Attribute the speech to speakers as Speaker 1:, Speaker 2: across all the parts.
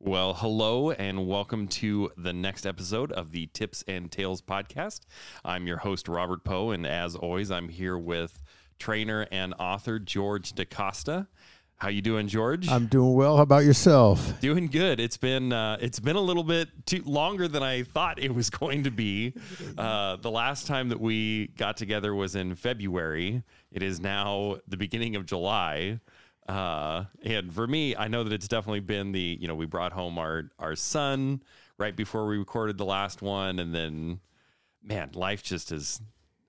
Speaker 1: Well, hello and welcome to the next episode of the Tips and Tales podcast. I'm your host, Robert Poe, and as always, I'm here with trainer and author George DaCosta. How you doing, George?
Speaker 2: I'm doing well. How about yourself?
Speaker 1: Doing good. It's been uh, it's been a little bit too longer than I thought it was going to be. Uh, the last time that we got together was in February. It is now the beginning of July. Uh, and for me, I know that it's definitely been the, you know, we brought home our, our son right before we recorded the last one. And then, man, life just has,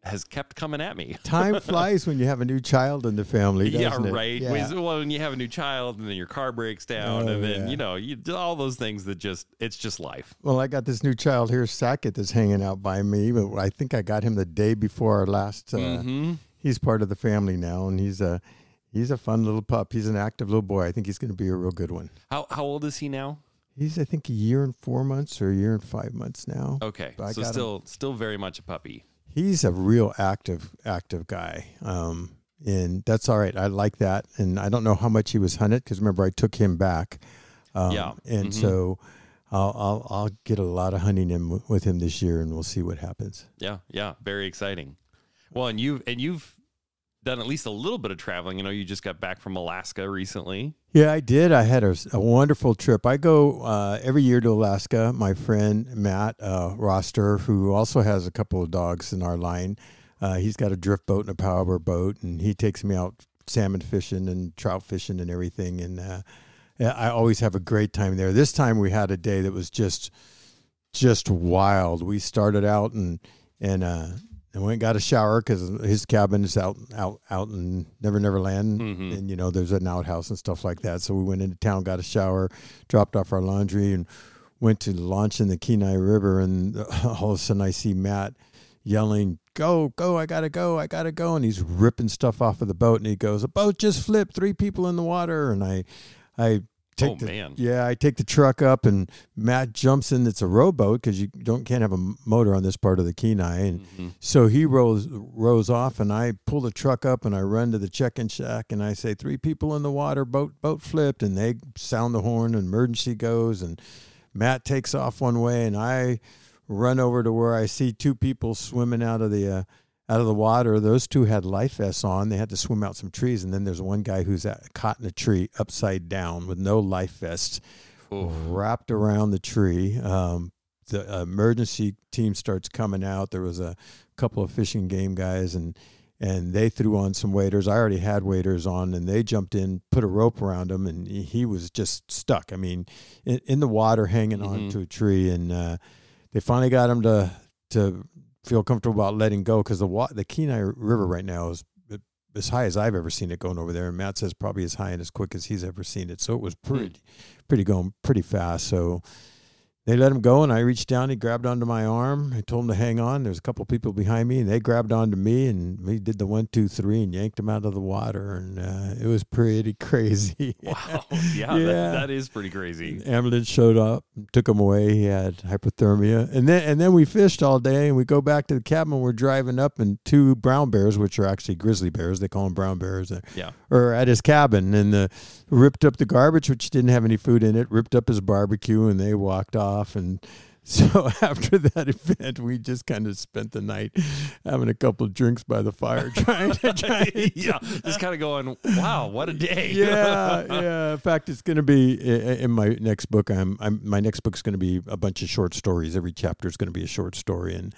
Speaker 1: has kept coming at me.
Speaker 2: Time flies when you have a new child in the family.
Speaker 1: yeah, right.
Speaker 2: Yeah.
Speaker 1: Well, when you have a new child and then your car breaks down
Speaker 2: Oh,
Speaker 1: and then,
Speaker 2: yeah.
Speaker 1: you know, you do all those things that just, it's just life.
Speaker 2: Well, I got this new child here, Sackett, that's hanging out by me. But I think I got him the day before our last. Uh,
Speaker 1: hmm
Speaker 2: He's part of the family now, and he's a he's a fun little pup. He's an active little boy. I think he's going to be a real good one.
Speaker 1: How, how old is he now?
Speaker 2: He's I think a year and four months or a year and five months now.
Speaker 1: Okay.
Speaker 2: But
Speaker 1: So
Speaker 2: got him.
Speaker 1: still, still very much a puppy.
Speaker 2: He's a real active active guy. Um, and that's all right. I like that. And I don't know how much he was hunted because remember I took him back. Um,
Speaker 1: Yeah.
Speaker 2: And
Speaker 1: Mhm.
Speaker 2: so I'll, I'll I'll get a lot of hunting in with him this year, and we'll see what happens.
Speaker 1: Yeah, yeah, very exciting. Well, and you've and you've done at least a little bit of traveling. You know, you just got back from Alaska recently.
Speaker 2: Yeah, I did. I had a, a wonderful trip. I go uh, every year to Alaska. My friend Matt uh, Roster, who also has a couple of dogs in our line, uh, he's got a drift boat and a power boat, and he takes me out salmon fishing and trout fishing and everything. And uh, I always have a great time there. This time we had a day that was just just wild. We started out and and uh, and went and got a shower because his cabin is out out out in Never Never Land,
Speaker 1: Mhm.
Speaker 2: and you know there's an outhouse and stuff like that. So we went into town, got a shower, dropped off our laundry, and went to launch in the Kenai River. And all of a sudden, I see Matt yelling, "Go, go! I gotta go! I gotta go!" And he's ripping stuff off of the boat, and he goes, "A boat just flipped, three people in the water." And I, I take
Speaker 1: oh
Speaker 2: the,
Speaker 1: man,
Speaker 2: yeah, I take the truck up, and Matt jumps in. It's a rowboat because you don't can't have a motor on this part of the Kenai, and
Speaker 1: Mhm.
Speaker 2: so he rows rows off, and I pull the truck up, and I run to the check-in shack, and I say, three people in the water, boat boat flipped," and they sound the horn, and emergency goes, and Matt takes off one way, and I run over to where I see two people swimming out of the uh, out of the water. Those two had life vests on. They had to swim out some trees, and then there's one guy who's caught in a tree upside down with no life vest
Speaker 1: Oof.
Speaker 2: wrapped around the tree. Um, the emergency team starts coming out. There was a couple of fishing game guys, and and they threw on some waders. I already had waders on, and they jumped in, put a rope around him, and he, was just stuck. I mean, in, in the water, hanging on
Speaker 1: Mhm.
Speaker 2: to a tree, and uh, they finally got him to to feel comfortable about letting go because the wa- the Kenai River right now is as high as I've ever seen it going over there. And Matt says probably as high and as quick as he's ever seen it. So it was hmm. pretty, pretty going pretty fast. So they let him go, and I reached down. He grabbed onto my arm. I told him to hang on. There's a couple people behind me, and they grabbed onto me, and we did the one, two, three, and yanked him out of the water. And uh, it was pretty crazy.
Speaker 1: Wow, yeah,
Speaker 2: Yeah.
Speaker 1: That, that is pretty crazy.
Speaker 2: ambulance showed up, took him away. He had hypothermia, and then and then we fished all day, and we go back to the cabin. We're driving up, and two brown bears, which are actually grizzly bears, they call them brown bears, uh,
Speaker 1: Yeah.
Speaker 2: are at his cabin, and the ripped up the garbage, which didn't have any food in it, ripped up his barbecue, and they walked off. And so after that event, we just kind of spent the night having a couple of drinks by the fire, trying to
Speaker 1: yeah, just kind of going, wow, what a day.
Speaker 2: yeah, yeah. In fact, it's going to be in my next book. I'm, I'm my next book's going to be a bunch of short stories. Every chapter is going to be a short story, and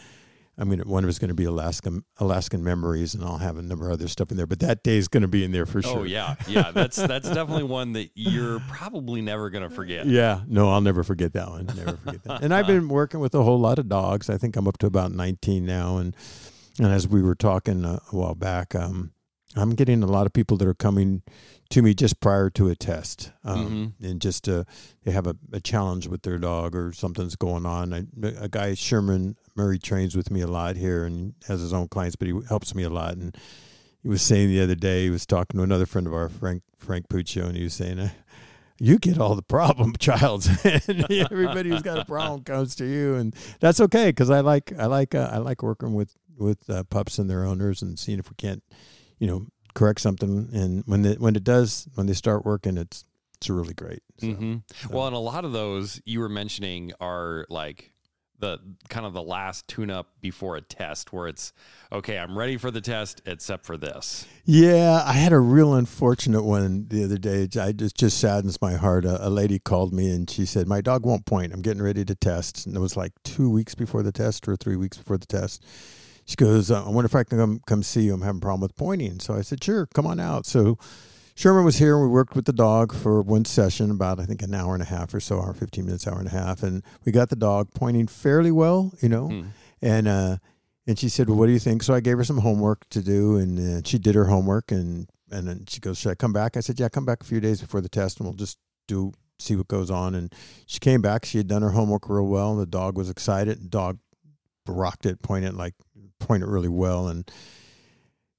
Speaker 2: Going to one of it's going to be Alaskan Alaskan memories, and I'll have a number of other stuff in there. But that day is going to be in there for sure.
Speaker 1: Oh yeah, yeah. That's that's definitely one that you're probably never gonna forget.
Speaker 2: Yeah, no, I'll never forget that one. Never forget that. And I've been working with a whole lot of dogs. I think I'm up to about 19 now, and and as we were talking a, a while back, um, I'm getting a lot of people that are coming to me just prior to a test, um, and just uh, they have a, a challenge with their dog or something's going on. I, a guy Sherman Murray trains with me a lot here and has his own clients, but he helps me a lot. And he was saying the other day, he was talking to another friend of our Frank Frank Puccio, and he was saying. Uh, you get all the problem childs and everybody who's got a problem comes to you and that's okay because i like i like uh, i like working with with uh, pups and their owners and seeing if we can't you know correct something and when the, when it does when they start working it's it's really great. So,
Speaker 1: hmm Well, and a lot of those you were mentioning are like the kind of the last tune up before a test where it's okay, I'm ready for the test except for this.
Speaker 2: Yeah, I had a real unfortunate one the other day. I just just saddens my heart. A, a lady called me and she said, "My dog won't point. I'm getting ready to test." And it was like two weeks before the test or three weeks before the test. She goes, uh, "I wonder if I can come come see you. I'm having a problem with pointing." So I said, "Sure, come on out." So Sherman was here. and We worked with the dog for one session, about I think an hour and a half or so, hour fifteen minutes, hour and a half, and we got the dog pointing fairly well, you know,
Speaker 1: Hmm.
Speaker 2: and uh, and she said, "Well, what do you think?" So I gave her some homework to do, and uh, she did her homework, and and then she goes, "Should I come back?" I said, "Yeah, come back a few days before the test, and we'll just do see what goes on." And she came back. She had done her homework real well. And the dog was excited. The dog rocked it, pointed like pointed really well, and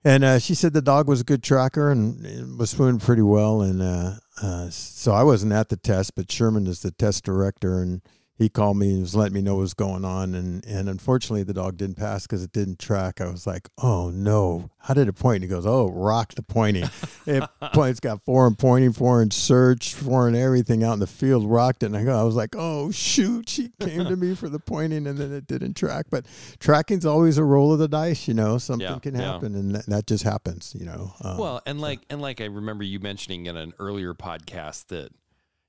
Speaker 2: and uh, she said the dog was a good tracker and was swimming pretty well. And uh, uh, so I wasn't at the test, but Sherman is the test director, and he called me and was letting me know what was going on. And and unfortunately, the dog didn't pass because it didn't track. I was like, oh no, how did it point? He goes, oh, it rocked the pointing. it it's got foreign pointing, foreign search, foreign everything out in the field, rocked it. And I go, I was like, oh shoot, she came to me for the pointing, and then it didn't track. But tracking's always a roll of the dice, you know. Something
Speaker 1: Yeah,
Speaker 2: can
Speaker 1: yeah.
Speaker 2: happen, and that, that just happens, you know. Um,
Speaker 1: Well, and like and like I remember you mentioning in an earlier podcast that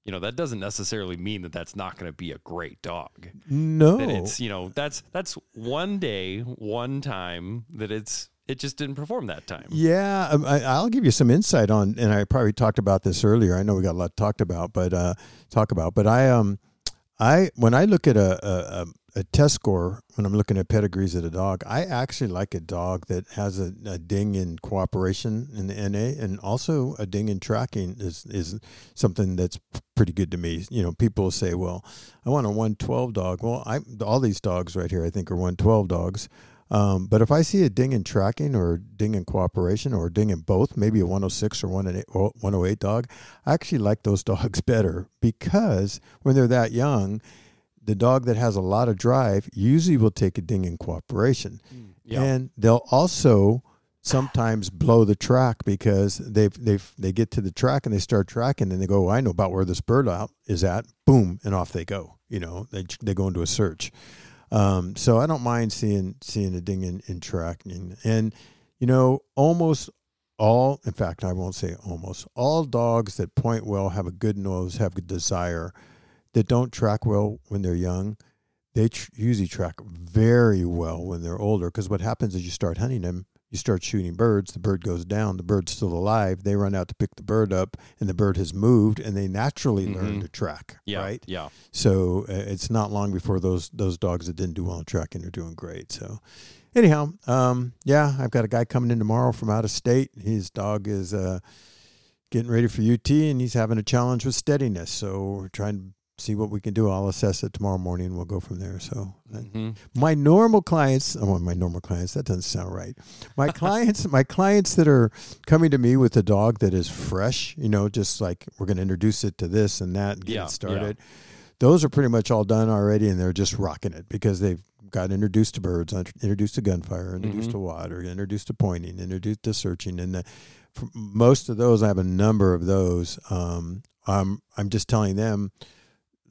Speaker 1: you know that doesn't necessarily mean that that's not going to be a great dog.
Speaker 2: no,
Speaker 1: That it's you know that's that's one day, one time that it's it just didn't perform that time.
Speaker 2: Yeah, um, I, I'll give you some insight on, and I probably talked about this earlier. I know we got a lot talked about, but uh, talk about. But I um, I when I look at a, a a a test score when I'm looking at pedigrees of a dog, I actually like a dog that has a, a ding in cooperation in the NA, and also a ding in tracking is is something that's pretty good to me. You know, people say, "Well, I want a 112 dog." Well, I all these dogs right here, I think, are 112 dogs. Um, but if I see a ding in tracking or ding in cooperation or ding in both, maybe a 106 or 108 or 108 dog, I actually like those dogs better because when they're that young, the dog that has a lot of drive usually will take a ding in cooperation.
Speaker 1: Yeah.
Speaker 2: And they'll also sometimes blow the track because they've they've they get to the track and they start tracking and they go, I know about where this bird out is at. Boom, and off they go. You know, they they go into a search. Um, so I don't mind seeing seeing a ding in, in tracking. And you know, almost all, in fact, I won't say almost all dogs that point well have a good nose, have good desire. That don't track well when they're young, they tr- usually track very well when they're older. Because what happens is you start hunting them, you start shooting birds, the bird goes down, the bird's still alive. They run out to pick the bird up, and the bird has moved, and they naturally learn
Speaker 1: Mhm.
Speaker 2: to track.
Speaker 1: yeah.
Speaker 2: Right.
Speaker 1: Yeah.
Speaker 2: So uh, it's not long before those those dogs that didn't do well in tracking are doing great. So anyhow, um, yeah, I've got a guy coming in tomorrow from out of state. His dog is uh, getting ready for UT, and he's having a challenge with steadiness. So we're trying to see what we can do. I'll assess it tomorrow morning, and we'll go from there. So uh,
Speaker 1: Mhm.
Speaker 2: my normal clients oh, my normal clients that doesn't sound right my clients my clients that are coming to me with a dog that is fresh you know just like we're going to introduce it to this and that and get
Speaker 1: Yeah,
Speaker 2: it
Speaker 1: yeah.
Speaker 2: started those are pretty much all done already and they're just rocking it because they've got introduced to birds introduced to gunfire introduced
Speaker 1: Mhm.
Speaker 2: to water introduced to pointing introduced to searching and the, for most of those i have a number of those um, I'm, I'm just telling them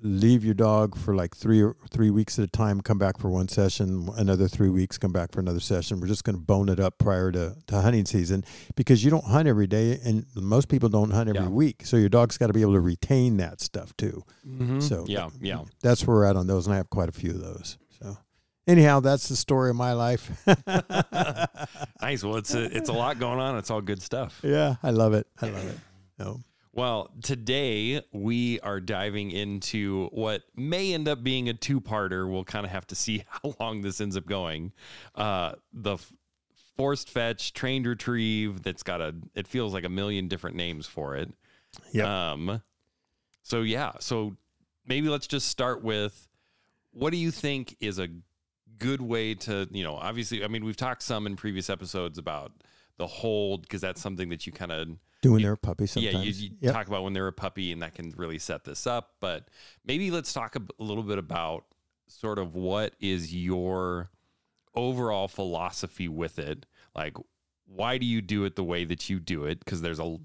Speaker 2: leave your dog for like three or three weeks at a time come back for one session another three weeks come back for another session we're just going to bone it up prior to, to hunting season because you don't hunt every day and most people don't hunt every
Speaker 1: Yeah.
Speaker 2: week so your dog's got to be able to retain that stuff too
Speaker 1: Mhm.
Speaker 2: so
Speaker 1: yeah. Yeah.
Speaker 2: that's where we're at on those and i have quite a few of those so anyhow that's the story of my life
Speaker 1: nice. Well, it's a, it's a lot going on. It's all good stuff.
Speaker 2: yeah i love it i love it so
Speaker 1: Well, today we are diving into what may end up being a two-parter. We'll kind of have to see how long this ends up going. Uh, the f- forced fetch, trained retrieve. That's got a. It feels like a million different names for it.
Speaker 2: Yep.
Speaker 1: Um. So yeah. So maybe let's just start with what do you think is a good way to you know obviously I mean we've talked some in previous episodes about the hold because that's something that you kind of
Speaker 2: doing
Speaker 1: You-
Speaker 2: their puppy sometimes
Speaker 1: yeah, you, you
Speaker 2: Yep.
Speaker 1: talk about when they're a puppy, and that can really set this up. But maybe let's talk a little bit about sort of what is your overall philosophy with it. Like, why do you do it the way that you do it? Because there's a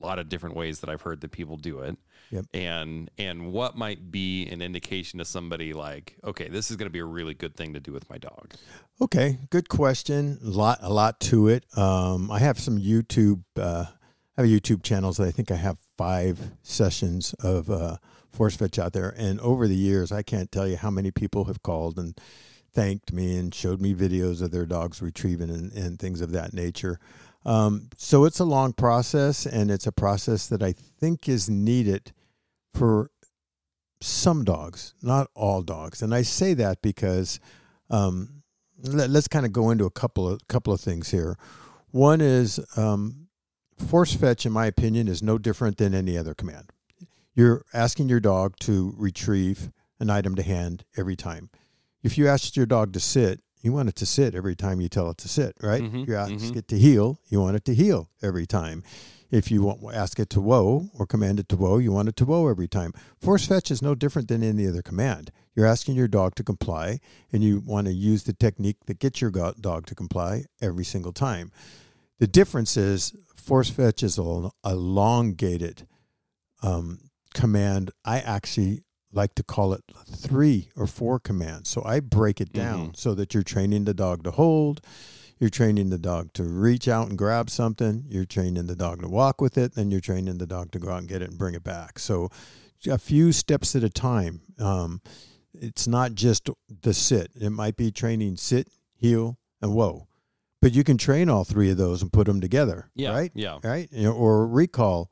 Speaker 1: lot of different ways that I've heard that people do it.
Speaker 2: Yep.
Speaker 1: And and what might be an indication to somebody like, okay, this is going to be a really good thing to do with my dog.
Speaker 2: Okay, good question. A lot, a lot to it. Um, I have some YouTube. Uh, Have YouTube channels that I think I have five sessions of uh, force fetch out there, and over the years, I can't tell you how many people have called and thanked me and showed me videos of their dogs retrieving and, and things of that nature. Um, so it's a long process, and it's a process that I think is needed for some dogs, not all dogs. And I say that because um, let, us kind of go into a couple of couple of things here. One is um, force fetch, in my opinion, is no different than any other command. You're asking your dog to retrieve an item to hand every time. If you ask your dog to sit, you want it to sit every time you tell it to sit, right?
Speaker 1: Mhm,
Speaker 2: you ask
Speaker 1: mhm.
Speaker 2: it to heel, you want it to heel every time. If you want, ask it to whoa or command it to whoa, you want it to whoa every time. Force fetch is no different than any other command. You're asking your dog to comply, and you want to use the technique that gets your go- dog to comply every single time. The difference is force fetch is a elongated um, command. I actually like to call it three or four commands. So I break it down so that you're training the dog to hold, you're training the dog to reach out and grab something, you're training the dog to walk with it, then you're training the dog to go out and get it and bring it back. So a few steps at a time. Um, it's not just the sit. It might be training sit, heel, and whoa. But you can train all three of those and put them together,
Speaker 1: Yeah.
Speaker 2: right?
Speaker 1: Yeah.
Speaker 2: right? You know, or recall,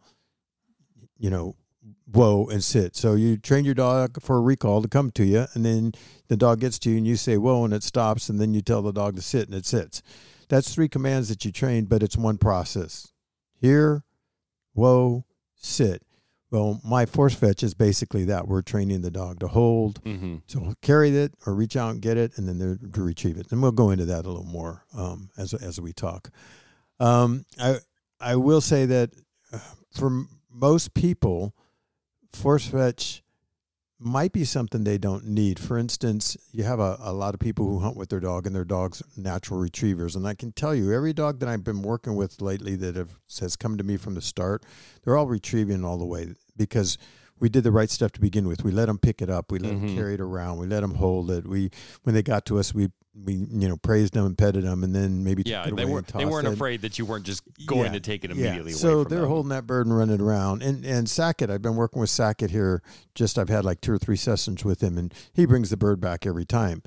Speaker 2: you know, whoa and sit. So you train your dog for a recall to come to you, and then the dog gets to you, and you say whoa, and it stops, and then you tell the dog to sit, and it sits. That's three commands that you train, but it's one process. Here, whoa, sit. Well, my force fetch is basically that. We're training the dog to hold,
Speaker 1: Mm-hmm.
Speaker 2: so carry it or reach out and get it, and then there to retrieve it. And we'll go into that a little more um, as as we talk. Um, I I will say that uh, for most people, force fetch might be something they don't need. For instance, you have a, a lot of people who hunt with their dog, and their dogs natural retrievers. And I can tell you, every dog that I've been working with lately that have, has come to me from the start, they're all retrieving all the way because we did the right stuff to begin with. We let them pick it up. We let them
Speaker 1: Mhm.
Speaker 2: carry it around. We let them hold it. We when they got to us, we we you know praised them and petted them, and then maybe
Speaker 1: Yeah. They
Speaker 2: away
Speaker 1: weren't they weren't
Speaker 2: it.
Speaker 1: afraid that you weren't just going
Speaker 2: Yeah,
Speaker 1: to take it
Speaker 2: Yeah.
Speaker 1: immediately away
Speaker 2: So they're
Speaker 1: them.
Speaker 2: holding that bird and running around. And and Sackett, I've been working with Sackett here. Just I've had like two or three sessions with him, and he brings the bird back every time.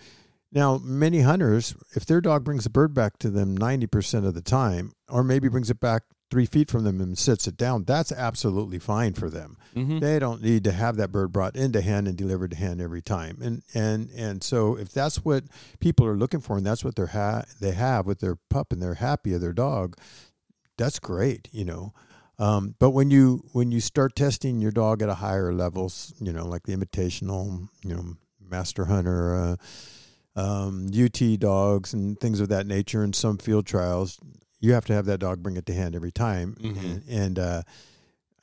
Speaker 2: Now, many hunters, if their dog brings the bird back to them ninety percent of the time, or maybe brings it back three feet from them and sits it down, that's absolutely fine for them.
Speaker 1: Mhm.
Speaker 2: They don't need to have that bird brought into hand and delivered to hand every time. And and and so if that's what people are looking for and that's what they're ha- they have with their pup and they're happy of their dog, that's great, you know. Um, but when you when you start testing your dog at a higher levels, you know, like the invitational, you know, master hunter, uh, um, UT dogs and things of that nature, and some field trials, you have to have that dog bring it to hand every time.
Speaker 1: Mhm.
Speaker 2: And, and uh,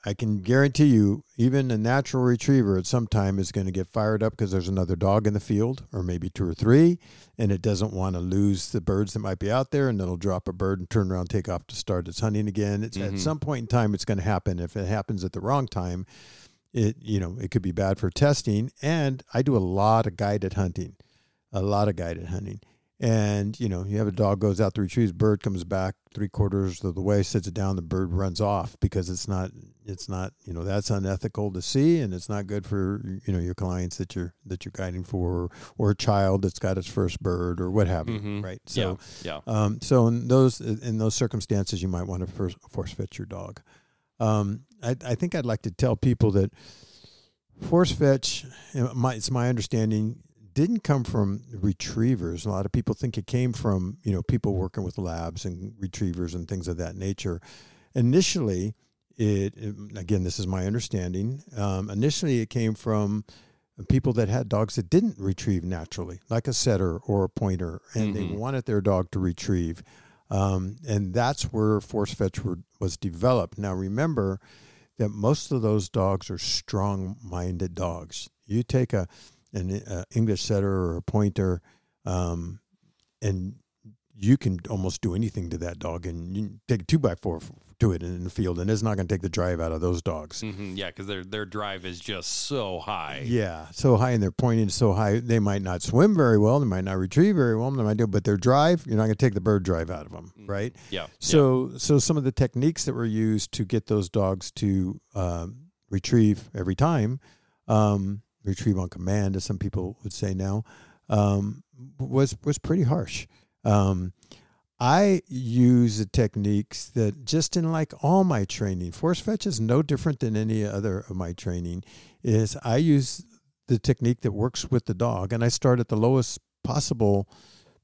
Speaker 2: I can guarantee you, even a natural retriever at some time is going to get fired up because there's another dog in the field, or maybe two or three, and it doesn't want to lose the birds that might be out there, and it'll drop a bird and turn around, take off to start its hunting again. It's at
Speaker 1: Mhm.
Speaker 2: some point in time, it's going to happen. If it happens at the wrong time, it you know it could be bad for testing. And I do a lot of guided hunting, a lot of guided hunting. And you know, you have a dog goes out to retrieve, bird comes back three quarters of the way, sits it down, the bird runs off because it's not, it's not, you know, that's unethical to see, and it's not good for you know your clients that you're that you're guiding for, or, a child that's got its first bird or what have you,
Speaker 1: Mhm.
Speaker 2: right? So,
Speaker 1: yeah.
Speaker 2: um, so in those in those circumstances, you might want to first force fetch your dog. Um, I, I think I'd like to tell people that force fetch, you know, my, it's my understanding, didn't come from retrievers. A lot of people think it came from you know people working with labs and retrievers and things of that nature. Initially, it again, this is my understanding. Um, initially, it came from people that had dogs that didn't retrieve naturally, like a setter or a pointer, and they
Speaker 1: Mhm.
Speaker 2: wanted their dog to retrieve. Um, and that's where force fetch were, was developed. Now, remember that most of those dogs are strong-minded dogs. You take a an uh, English setter or a pointer, um, and you can almost do anything to that dog. And you take a two by four, to it in the field, and it's not going to take the drive out of those dogs.
Speaker 1: Mhm, Yeah, because their their drive is just so high.
Speaker 2: Yeah, so high, and they're pointing so high, they might not swim very well, they might not retrieve very well, they might do, but their drive, you're not going to take the bird drive out of them, right?
Speaker 1: Yeah.
Speaker 2: So, so some of the techniques that were used to get those dogs to um, retrieve every time, um, retrieve on command, as some people would say now, um, was was pretty harsh. Um, I use the techniques that just in like all my training, force fetch is no different than any other of my training. Is I use the technique that works with the dog, and I start at the lowest possible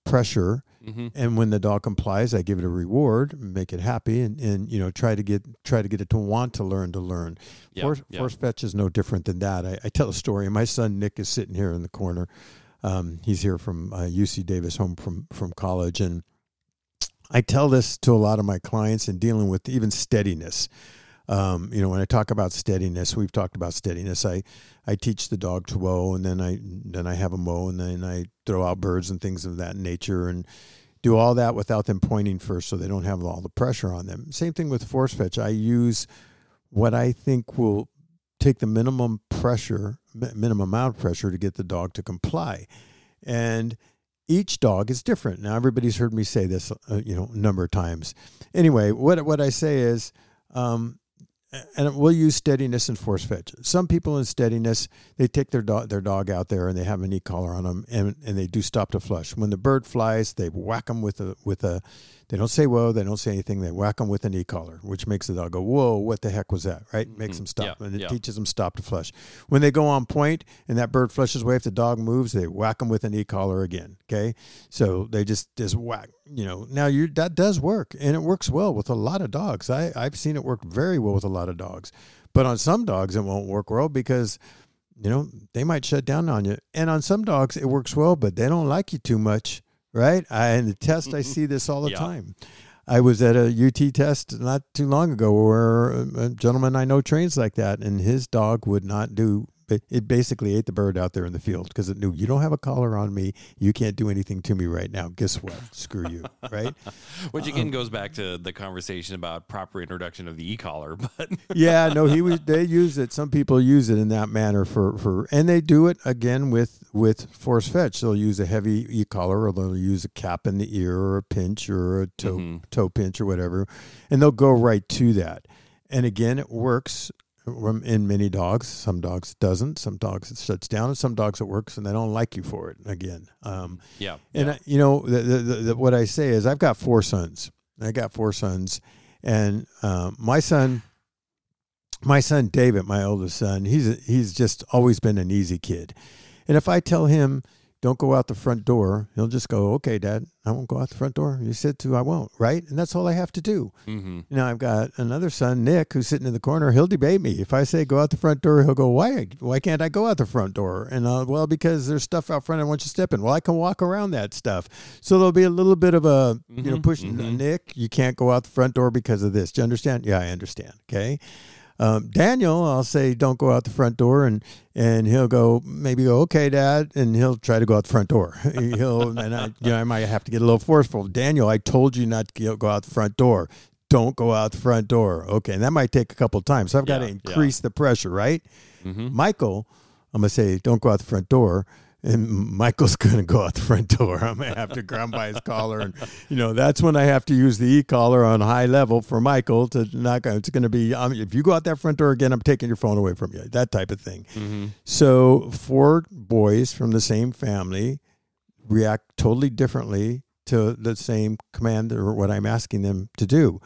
Speaker 2: pressure
Speaker 1: hmm
Speaker 2: and when the dog complies i give it a reward make it happy and, and you know try to get try to get it to want to learn to learn.
Speaker 1: Yeah,
Speaker 2: force, force fetch is no different than that. I, I tell a story. My son nick is sitting here in the corner. Um, he's here from uh, uc davis home from from college. And i tell this to a lot of my clients in dealing with even steadiness um, you know, when I talk about steadiness, we've talked about steadiness. I, I teach the dog to mow, and then I then I have a mow, and then I throw out birds and things of that nature, and do all that without them pointing first, so they don't have all the pressure on them. Same thing with force fetch. I use what I think will take the minimum pressure, minimum amount of pressure to get the dog to comply, and each dog is different. Now, everybody's heard me say this, uh, you know, a number of times. Anyway, what what I say is. Um, and we'll use steadiness and force fetch. Some people in steadiness, they take their dog their dog out there and they have an e collar on them and, and they do stop to flush. When the bird flies, they whack them with a with a. They don't say whoa, they don't say anything. They whack them with an e collar, which makes the dog go whoa. What the heck was that? Right? Makes
Speaker 1: Mhm.
Speaker 2: them stop
Speaker 1: Yeah,
Speaker 2: and it
Speaker 1: yeah.
Speaker 2: teaches them stop to flush. When they go on point and that bird flushes away, if the dog moves, they whack them with an e collar again. Okay, so they just just whack. You know, now you that does work and it works well with a lot of dogs. I I've seen it work very well with a lot of dogs. But on some dogs, it won't work well because, you know, they might shut down on you. And on some dogs, it works well, but they don't like you too much, right? I, in the test, I mm-hmm. see this all the
Speaker 1: Yeah.
Speaker 2: time. I was at a UT test not too long ago where a gentleman I know trains like that, and his dog would not do. It basically ate the bird out there in the field because it knew you don't have a collar on me. You can't do anything to me right now. Guess what? Screw you, right?
Speaker 1: Which again goes back to the conversation about proper introduction of the e-collar, but
Speaker 2: yeah, no, he was. They use it. Some people use it in that manner for for, and they do it again with with force fetch. They'll use a heavy e collar, or they'll use a cap in the ear, or a pinch, or a toe
Speaker 1: Mhm.
Speaker 2: toe pinch, or whatever, and they'll go right to that. And again, it works um, in many dogs. Some dogs it doesn't. Some dogs it shuts down, and some dogs it works, and they don't like you for it. Again, um,
Speaker 1: yeah.
Speaker 2: and
Speaker 1: yeah.
Speaker 2: I, you know, the, the, the, the, what I say is, I've got four sons. I got four sons, and um, my son, my son David, my oldest son, he's he's just always been an easy kid. And if I tell him, "Don't go out the front door," he'll just go, "Okay, Dad, I won't go out the front door." You said to, I won't, right? And that's all I have to do.
Speaker 1: hmm
Speaker 2: Now I've got another son, Nick, who's sitting in the corner. He'll debate me if I say go out the front door. He'll go, "Why? Why can't I go out the front door?" And uh, well, because there's stuff out front I want you to step in. Well, I can walk around that stuff. So there'll be a little bit of a you know
Speaker 1: Mhm,
Speaker 2: pushing.
Speaker 1: mhm.
Speaker 2: Nick, you can't go out the front door because of this. Do you understand? Yeah, I understand. Okay. Um, Daniel, I'll say don't go out the front door, and and he'll go maybe go okay, Dad, and he'll try to go out the front door. he'll and I, you know, I might have to get a little forceful. Daniel, I told you not to go out the front door. Don't go out the front door. Okay, and that might take a couple of times. So I've got to
Speaker 1: Yeah, yeah.
Speaker 2: increase the pressure, right?
Speaker 1: hmm
Speaker 2: Michael, I'm gonna say don't go out the front door. And Michael's gonna go out the front door. I'm gonna have to grab by his collar, and you know that's when I have to use the e collar on high level for Michael to not. It's gonna be um, if you go out that front door again, I'm taking your phone away from you. That type of thing.
Speaker 1: hmm
Speaker 2: So four boys from the same family react totally differently to the same command or what I'm asking them to do.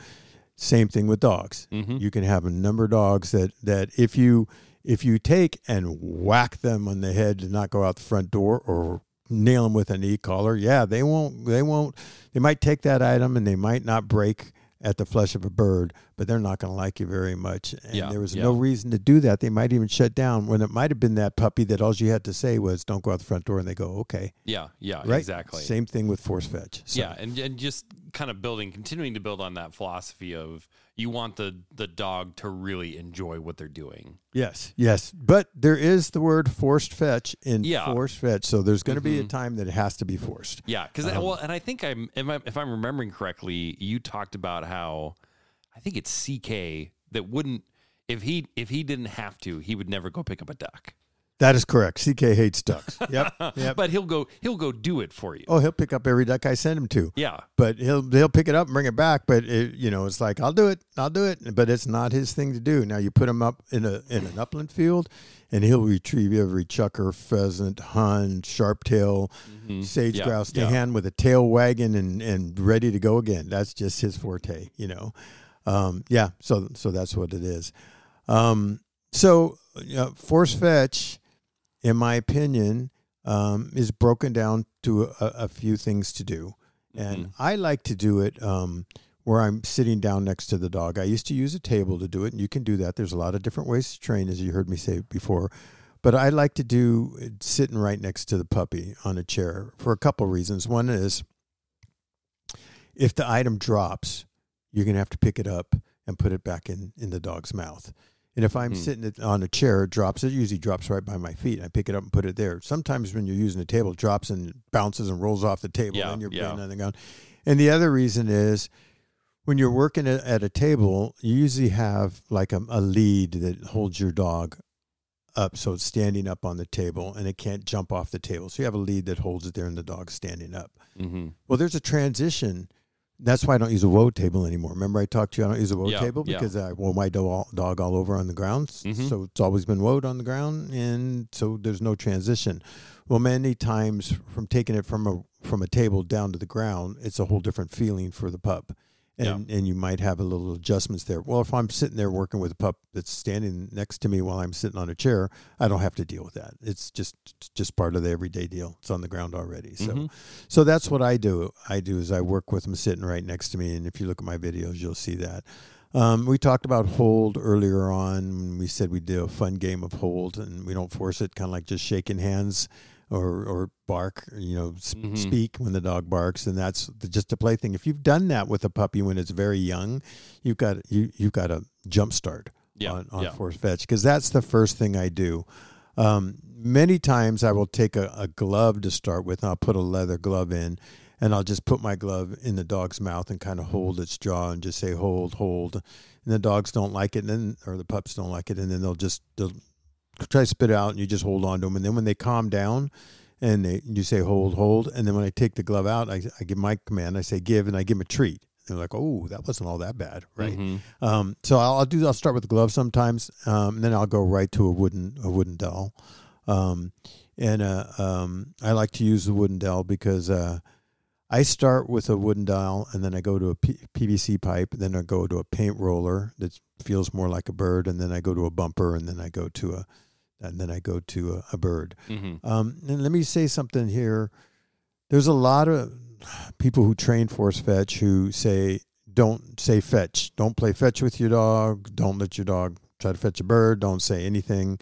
Speaker 2: Same thing with dogs.
Speaker 1: hmm
Speaker 2: You can have a number of dogs that that if you if you take and whack them on the head to not go out the front door or nail them with an e collar, yeah, they won't they won't they might take that item and they might not break at the flesh of a bird, but they're not going to like you very much. And
Speaker 1: Yeah,
Speaker 2: there was
Speaker 1: yeah.
Speaker 2: no reason to do that. They might even shut down when it might have been that puppy that all you had to say was "Don't go out the front door," and they go, "Okay."
Speaker 1: Yeah. Yeah.
Speaker 2: Right?
Speaker 1: Exactly.
Speaker 2: Same thing with force fetch. So,
Speaker 1: Yeah, and, and just kind of building, continuing to build on that philosophy of you want the the dog to really enjoy what they're doing.
Speaker 2: Yes, yes, but there is the word forced fetch in
Speaker 1: Yeah.
Speaker 2: forced fetch, so there's going to be a
Speaker 1: Mhm.
Speaker 2: time that it has to be forced.
Speaker 1: Yeah, because
Speaker 2: Um,
Speaker 1: well, and I think I'm if, I'm if I'm remembering correctly, you talked about how I think it's CK that wouldn't if he if he didn't have to, he would never go pick up a duck.
Speaker 2: That is correct. CK hates ducks. Yep. Yep.
Speaker 1: But he'll go he'll go do it for you.
Speaker 2: oh, he'll pick up every duck I send him to.
Speaker 1: Yeah.
Speaker 2: But he'll he'll pick it up and bring it back. But it, you know, it's like I'll do it, I'll do it. But it's not his thing to do. Now you put him up in a in an upland field, and he'll retrieve every chukar, pheasant, hun, sharptail, sage
Speaker 1: Mm-hmm. Yeah,
Speaker 2: grouse
Speaker 1: yeah.
Speaker 2: stand with a tail wagging and and ready to go again. That's just his forte. You know. Um, yeah. So so that's what it is. Um, so you know, force fetch, in my opinion, um, is broken down to a, a few things to do, and I like to do it um, where I'm sitting down next to the dog. I used to use a table to do it, and you can do that. There's a lot of different ways to train, as you heard me say before. But I like to do it sitting right next to the puppy on a chair for a couple reasons. One is if the item drops, you're going to have to pick it up and put it back in, in the dog's mouth. And if I'm
Speaker 1: Mhm.
Speaker 2: sitting on a chair, it drops. It usually drops right by my feet. I pick it up and put it there. Sometimes when you're using a table, it drops and bounces and rolls off the table,
Speaker 1: Yeah,
Speaker 2: and you're
Speaker 1: yeah.
Speaker 2: putting on the ground. And the other reason is when you're working at, at a table, you usually have like a, a lead that holds your dog up, so it's standing up on the table, and it can't jump off the table. So you have a lead that holds it there, and the dog's standing up.
Speaker 1: Mm-hmm.
Speaker 2: Well, there's a transition. That's why I don't use a whoa table anymore. Remember, I talked to you. I don't use a whoa
Speaker 1: Yeah,
Speaker 2: table
Speaker 1: yeah.
Speaker 2: because I woe my do- dog all over on the ground.
Speaker 1: Mhm.
Speaker 2: So it's always been whoaed on the ground, and so there's no transition. Well, many times from taking it from a from a table down to the ground, it's a whole different feeling for the pup. And, and you might have a little adjustments there. Well, if I'm sitting there working with a pup that's standing next to me while I'm sitting on a chair, I don't have to deal with that. It's just it's just part of the everyday deal. It's on the ground already. So
Speaker 1: Mhm.
Speaker 2: so that's what I do. I do is I work with them sitting right next to me, and if you look at my videos, you'll see that. Um, we talked about hold earlier on. We said we do a fun game of hold, and we don't force it, kind of like just shaking hands or or bark, you know, s-
Speaker 1: Mhm.
Speaker 2: speak when the dog barks, and that's the, just a plaything. If you've done that with a puppy when it's very young, you've got you you've got a jump start
Speaker 1: Yeah.
Speaker 2: on, on
Speaker 1: yeah.
Speaker 2: force fetch because that's the first thing I do. Um, many times I will take a, a glove to start with, and I'll put a leather glove in, and I'll just put my glove in the dog's mouth and kind of hold its jaw and just say hold, hold. And the dogs don't like it, and then or the pups don't like it, and then they'll just they'll try to spit it out, and you just hold on to them. And then when they calm down, and they you say hold, hold, and then when I take the glove out, I, I give my command. I say give, and I give them a treat. They're like, oh, that wasn't all that bad, right?
Speaker 1: Mhm.
Speaker 2: Um, so I'll, I'll do. I'll start with the glove sometimes, um, and then I'll go right to a wooden a wooden dowel. Um, and uh, um, I like to use the wooden dowel because uh, I start with a wooden dowel, and then I go to a P- PVC pipe, then I go to a paint roller that feels more like a bird, and then I go to a bumper, and then I go to a, and then I go to a, a bird.
Speaker 1: Mhm.
Speaker 2: Um, and let me say something here. There's a lot of people who train force fetch who say, don't say fetch. Don't play fetch with your dog. Don't let your dog try to fetch a bird. Don't say anything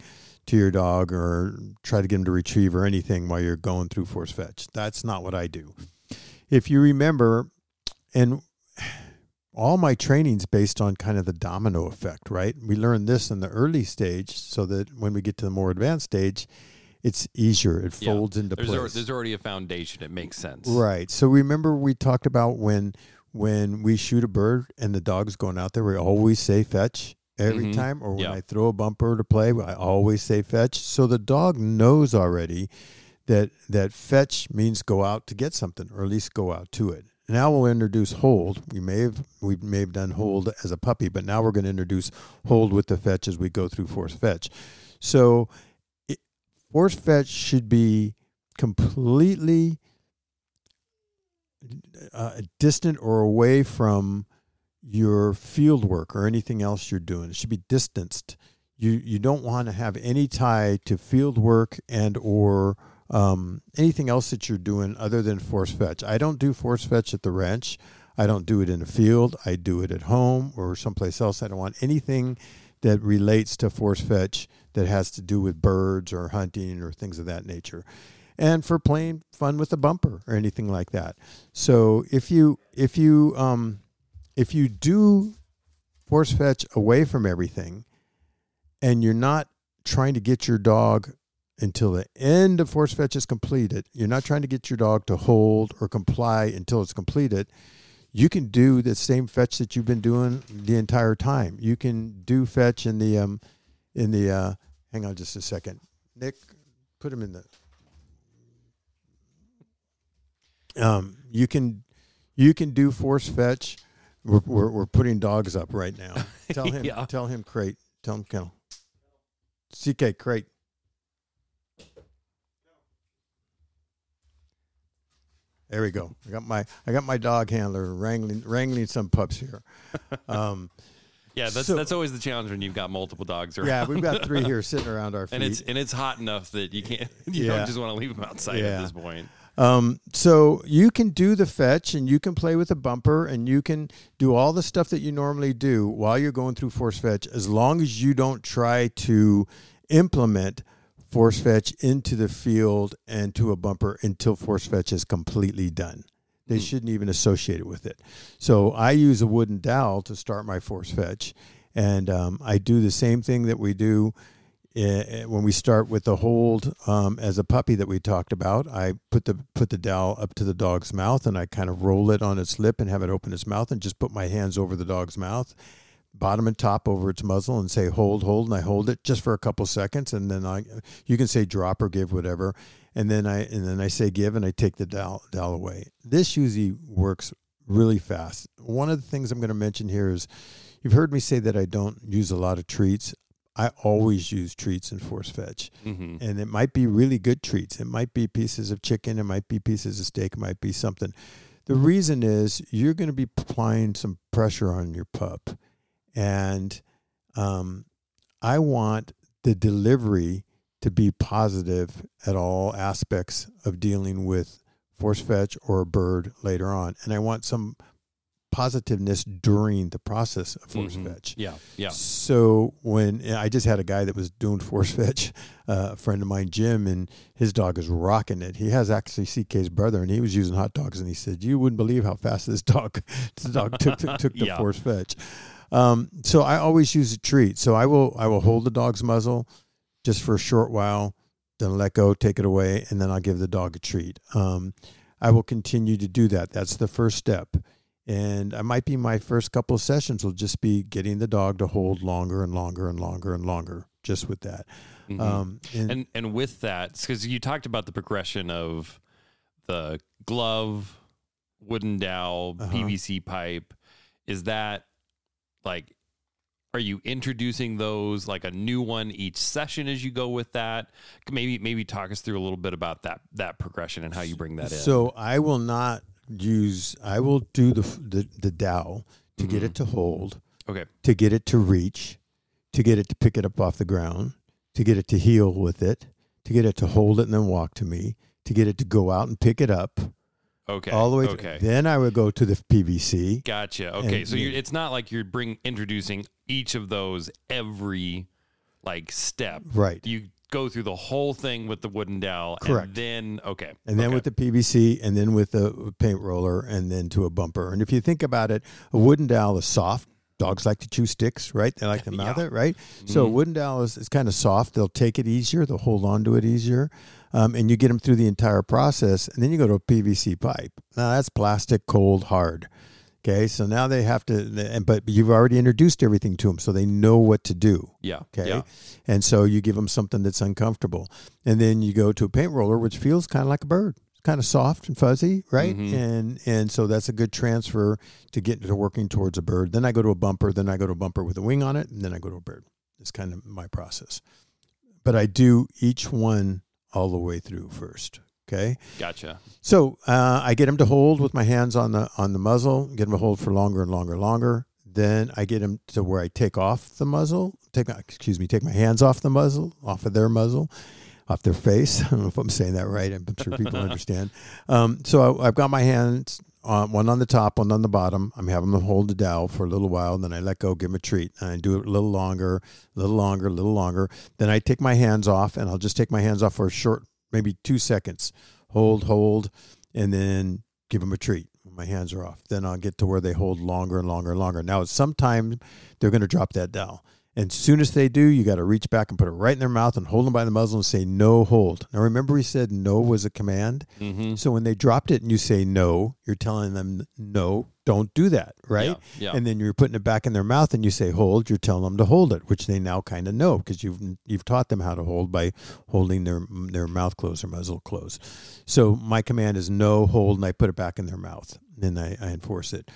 Speaker 2: to your dog or try to get him to retrieve or anything while you're going through force fetch. That's not what I do. If you remember, and all my training's based on kind of the domino effect, right? We learn this in the early stage so that when we get to the more advanced stage, it's easier. It
Speaker 1: Yeah.
Speaker 2: folds into
Speaker 1: There's, al-
Speaker 2: place.
Speaker 1: there's already a foundation. It makes sense.
Speaker 2: Right. So remember we talked about when when we shoot a bird and the dog's going out there, we always say fetch every
Speaker 1: Mhm.
Speaker 2: time. Or when
Speaker 1: Yeah.
Speaker 2: I throw a bumper to play, I always say fetch. So the dog knows already that that fetch means go out to get something, or at least go out to it. Now we'll introduce hold. We may have we may have done hold as a puppy, but now we're going to introduce hold with the fetch as we go through force fetch. So it, force fetch should be completely uh, distant or away from your field work or anything else you're doing. It should be distanced. You you don't want to have any tie to field work and or um, anything else that you're doing other than force fetch. I don't do force fetch at the ranch. I don't do it in the field. I do it at home or someplace else. I don't want anything that relates to force fetch that has to do with birds or hunting or things of that nature. And for playing fun with a bumper or anything like that. So if you if you um, if you do force fetch away from everything, and you're not trying to get your dog until the end of force fetch is completed, you're not trying to get your dog to hold or comply until it's completed. you can do the same fetch that you've been doing the entire time. You can do fetch in the um in the uh hang on just a second. Nick, put him in the um you can you can do force fetch. We're we're, we're putting dogs up right now. Tell him
Speaker 1: Yeah.
Speaker 2: tell him crate. Tell him kennel. CK crate. There we go. I got my I got my dog handler wrangling wrangling some pups here. Um,
Speaker 1: Yeah, that's
Speaker 2: So-
Speaker 1: that's always the challenge when you've got multiple dogs around.
Speaker 2: yeah, we've got three here sitting around our feet.
Speaker 1: and it's and it's hot enough that you can't you
Speaker 2: Yeah.
Speaker 1: don't just want to leave them outside
Speaker 2: Yeah.
Speaker 1: at this point.
Speaker 2: Um, so you can do the fetch and you can play with a bumper and you can do all the stuff that you normally do while you're going through force fetch as long as you don't try to implement force fetch into the field and to a bumper until force fetch is completely done. They shouldn't even associate it with it. So I use a wooden dowel to start my force fetch. And um, I do the same thing that we do eh, when we start with the hold um, as a puppy that we talked about, I put the put the dowel up to the dog's mouth and I kind of roll it on its lip and have it open its mouth and just put my hands over the dog's mouth, bottom and top over its muzzle and say hold hold and I hold it just for a couple seconds and then I you can say drop or give whatever and then I and then I say give and I take the dowel away. This usually works really fast. One of the things I'm going to mention here is you've heard me say that I don't use a lot of treats. I always use treats in force fetch.
Speaker 1: hmm
Speaker 2: And it might be really good treats. It might be pieces of chicken, it might be pieces of steak, it might be something. The reason is you're going to be applying some pressure on your pup. And um, I want the delivery to be positive at all aspects of dealing with force fetch or a bird later on. And I want some positiveness during the process of force
Speaker 1: Mhm.
Speaker 2: fetch.
Speaker 1: Yeah, yeah.
Speaker 2: So when I just had a guy that was doing force fetch, uh, a friend of mine, Jim, and his dog is rocking it. He has actually CK's brother, and he was using hot dogs, and he said, "You wouldn't believe how fast this dog, this dog took took, took the
Speaker 1: Yeah.
Speaker 2: force fetch." Um, so I always use a treat. So I will I will hold the dog's muzzle just for a short while, then let go, take it away, and then I'll give the dog a treat. Um, I will continue to do that. That's the first step. And I might be my first couple of sessions will just be getting the dog to hold longer and longer and longer and longer, just with that.
Speaker 1: Mhm.
Speaker 2: Um, and,
Speaker 1: and and with that, because you talked about the progression of the glove, wooden dowel,
Speaker 2: Uh-huh.
Speaker 1: PVC pipe, is that like? Are you introducing those like a new one each session as you go with that? Maybe maybe talk us through a little bit about that that progression and how you bring that in.
Speaker 2: so I will not use. I will do the the, the dowel to get
Speaker 1: Mhm.
Speaker 2: it to hold,
Speaker 1: okay,
Speaker 2: to get it to reach, to get it to pick it up off the ground, to get it to heel with it, to get it to hold it and then walk to me, to get it to go out and pick it up
Speaker 1: okay,
Speaker 2: all the way.
Speaker 1: Okay,
Speaker 2: To, then I would go to the PVC.
Speaker 1: Gotcha. Okay,
Speaker 2: And
Speaker 1: so you're,
Speaker 2: you-
Speaker 1: it's not like you're bring introducing each of those every like step.
Speaker 2: Right.
Speaker 1: You go through the whole thing with the wooden dowel,
Speaker 2: Correct.
Speaker 1: and then okay,
Speaker 2: and then
Speaker 1: okay.
Speaker 2: with the PVC, and then with the paint roller, and then to a bumper. And if you think about it, a wooden dowel is soft. Dogs like to chew sticks, right? They like to mouth
Speaker 1: Yeah.
Speaker 2: it, right? So a
Speaker 1: Mhm.
Speaker 2: wooden dowel is, is kind of soft. They'll take it easier. They'll hold on to it easier, um, and you get them through the entire process. And then you go to a PVC pipe. Now that's plastic, cold, hard. Okay, so now they have to, but you've already introduced everything to them, so they know what to do.
Speaker 1: yeah,
Speaker 2: Okay.
Speaker 1: yeah,
Speaker 2: And so you give them something that's uncomfortable. And then you go to a paint roller, which feels kind of like a bird. Kind of soft and fuzzy, right?
Speaker 1: Mhm.
Speaker 2: And and so that's a good transfer to get to working towards a bird. Then I go to a bumper, then I go to a bumper with a wing on it, and then I go to a bird. It's kind of my process. But I do each one all the way through first. Okay.
Speaker 1: gotcha.
Speaker 2: So uh, I get him to hold with my hands on the on the muzzle, get him to hold for longer and longer and longer. Then I get him to where I take off the muzzle, take excuse me, take my hands off the muzzle, off of their muzzle, off their face. I don't know if I'm saying that right. I'm sure people understand. Um, so I, I've got my hands on one on the top, one on the bottom. I'm having them hold the dowel for a little while, then I let go, give them a treat, and I do it a little longer, a little longer, a little longer. Then I take my hands off, and I'll just take my hands off for a short, maybe two seconds. Hold, hold, and then give them a treat. My hands are off. Then I'll get to where they hold longer and longer and longer. Now, sometimes they're going to drop that dowel. And soon as they do, you got to reach back and put it right in their mouth and hold them by the muzzle and say no hold. Now remember we said no was a command.
Speaker 1: Mm-hmm.
Speaker 2: So when they dropped it and you say no, you're telling them no, don't do that, right?
Speaker 1: Yeah. yeah.
Speaker 2: And then you're putting it back in their mouth and you say hold, you're telling them to hold it, which they now kind of know because you've you've taught them how to hold by holding their their mouth closed or muzzle closed. So my command is no hold and I put it back in their mouth and I, I enforce it.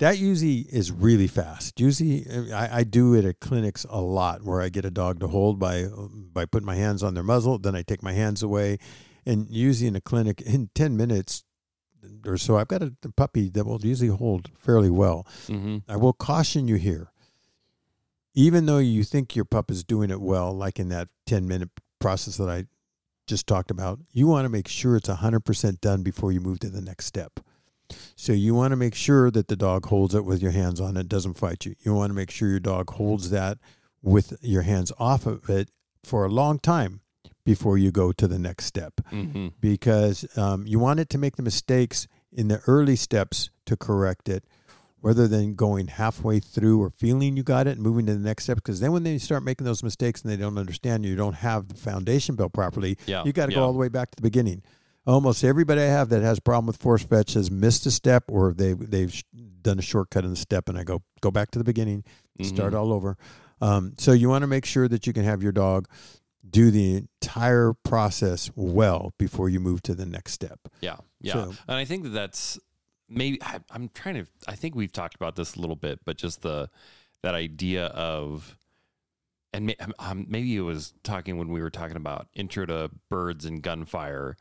Speaker 2: That usually is really fast. Usually, I, I do it at clinics a lot where I get a dog to hold by by putting my hands on their muzzle, then I take my hands away, and usually in a clinic in ten minutes or so, I've got a, a puppy that will usually hold fairly well.
Speaker 1: mm-hmm.
Speaker 2: I will caution you here. Even though you think your pup is doing it well, like in that 10 minute process that I just talked about, you want to make sure it's 100% done before you move to the next step. So you want to make sure that the dog holds it with your hands on it, doesn't fight you. You want to make sure your dog holds that with your hands off of it for a long time before you go to the next step
Speaker 1: Mm-hmm.
Speaker 2: because um, you want it to make the mistakes in the early steps to correct it rather than going halfway through or feeling you got it and moving to the next step because then when they start making those mistakes and they don't understand you, don't have the foundation built properly
Speaker 1: Yeah.
Speaker 2: you got to
Speaker 1: yeah.
Speaker 2: go all the way back to the beginning almost everybody i have that has a problem with force fetch has missed a step or they, they've done a shortcut in the step and i go go back to the beginning start
Speaker 1: Mhm.
Speaker 2: all over um, so you want to make sure that you can have your dog do the entire process well before you move to the next step
Speaker 1: Yeah, yeah,
Speaker 2: So-
Speaker 1: and I think that that's maybe I, I'm trying to. I think we've talked about this a little bit, but just the that idea of, and maybe it was talking when we were talking about intro to birds and gunfire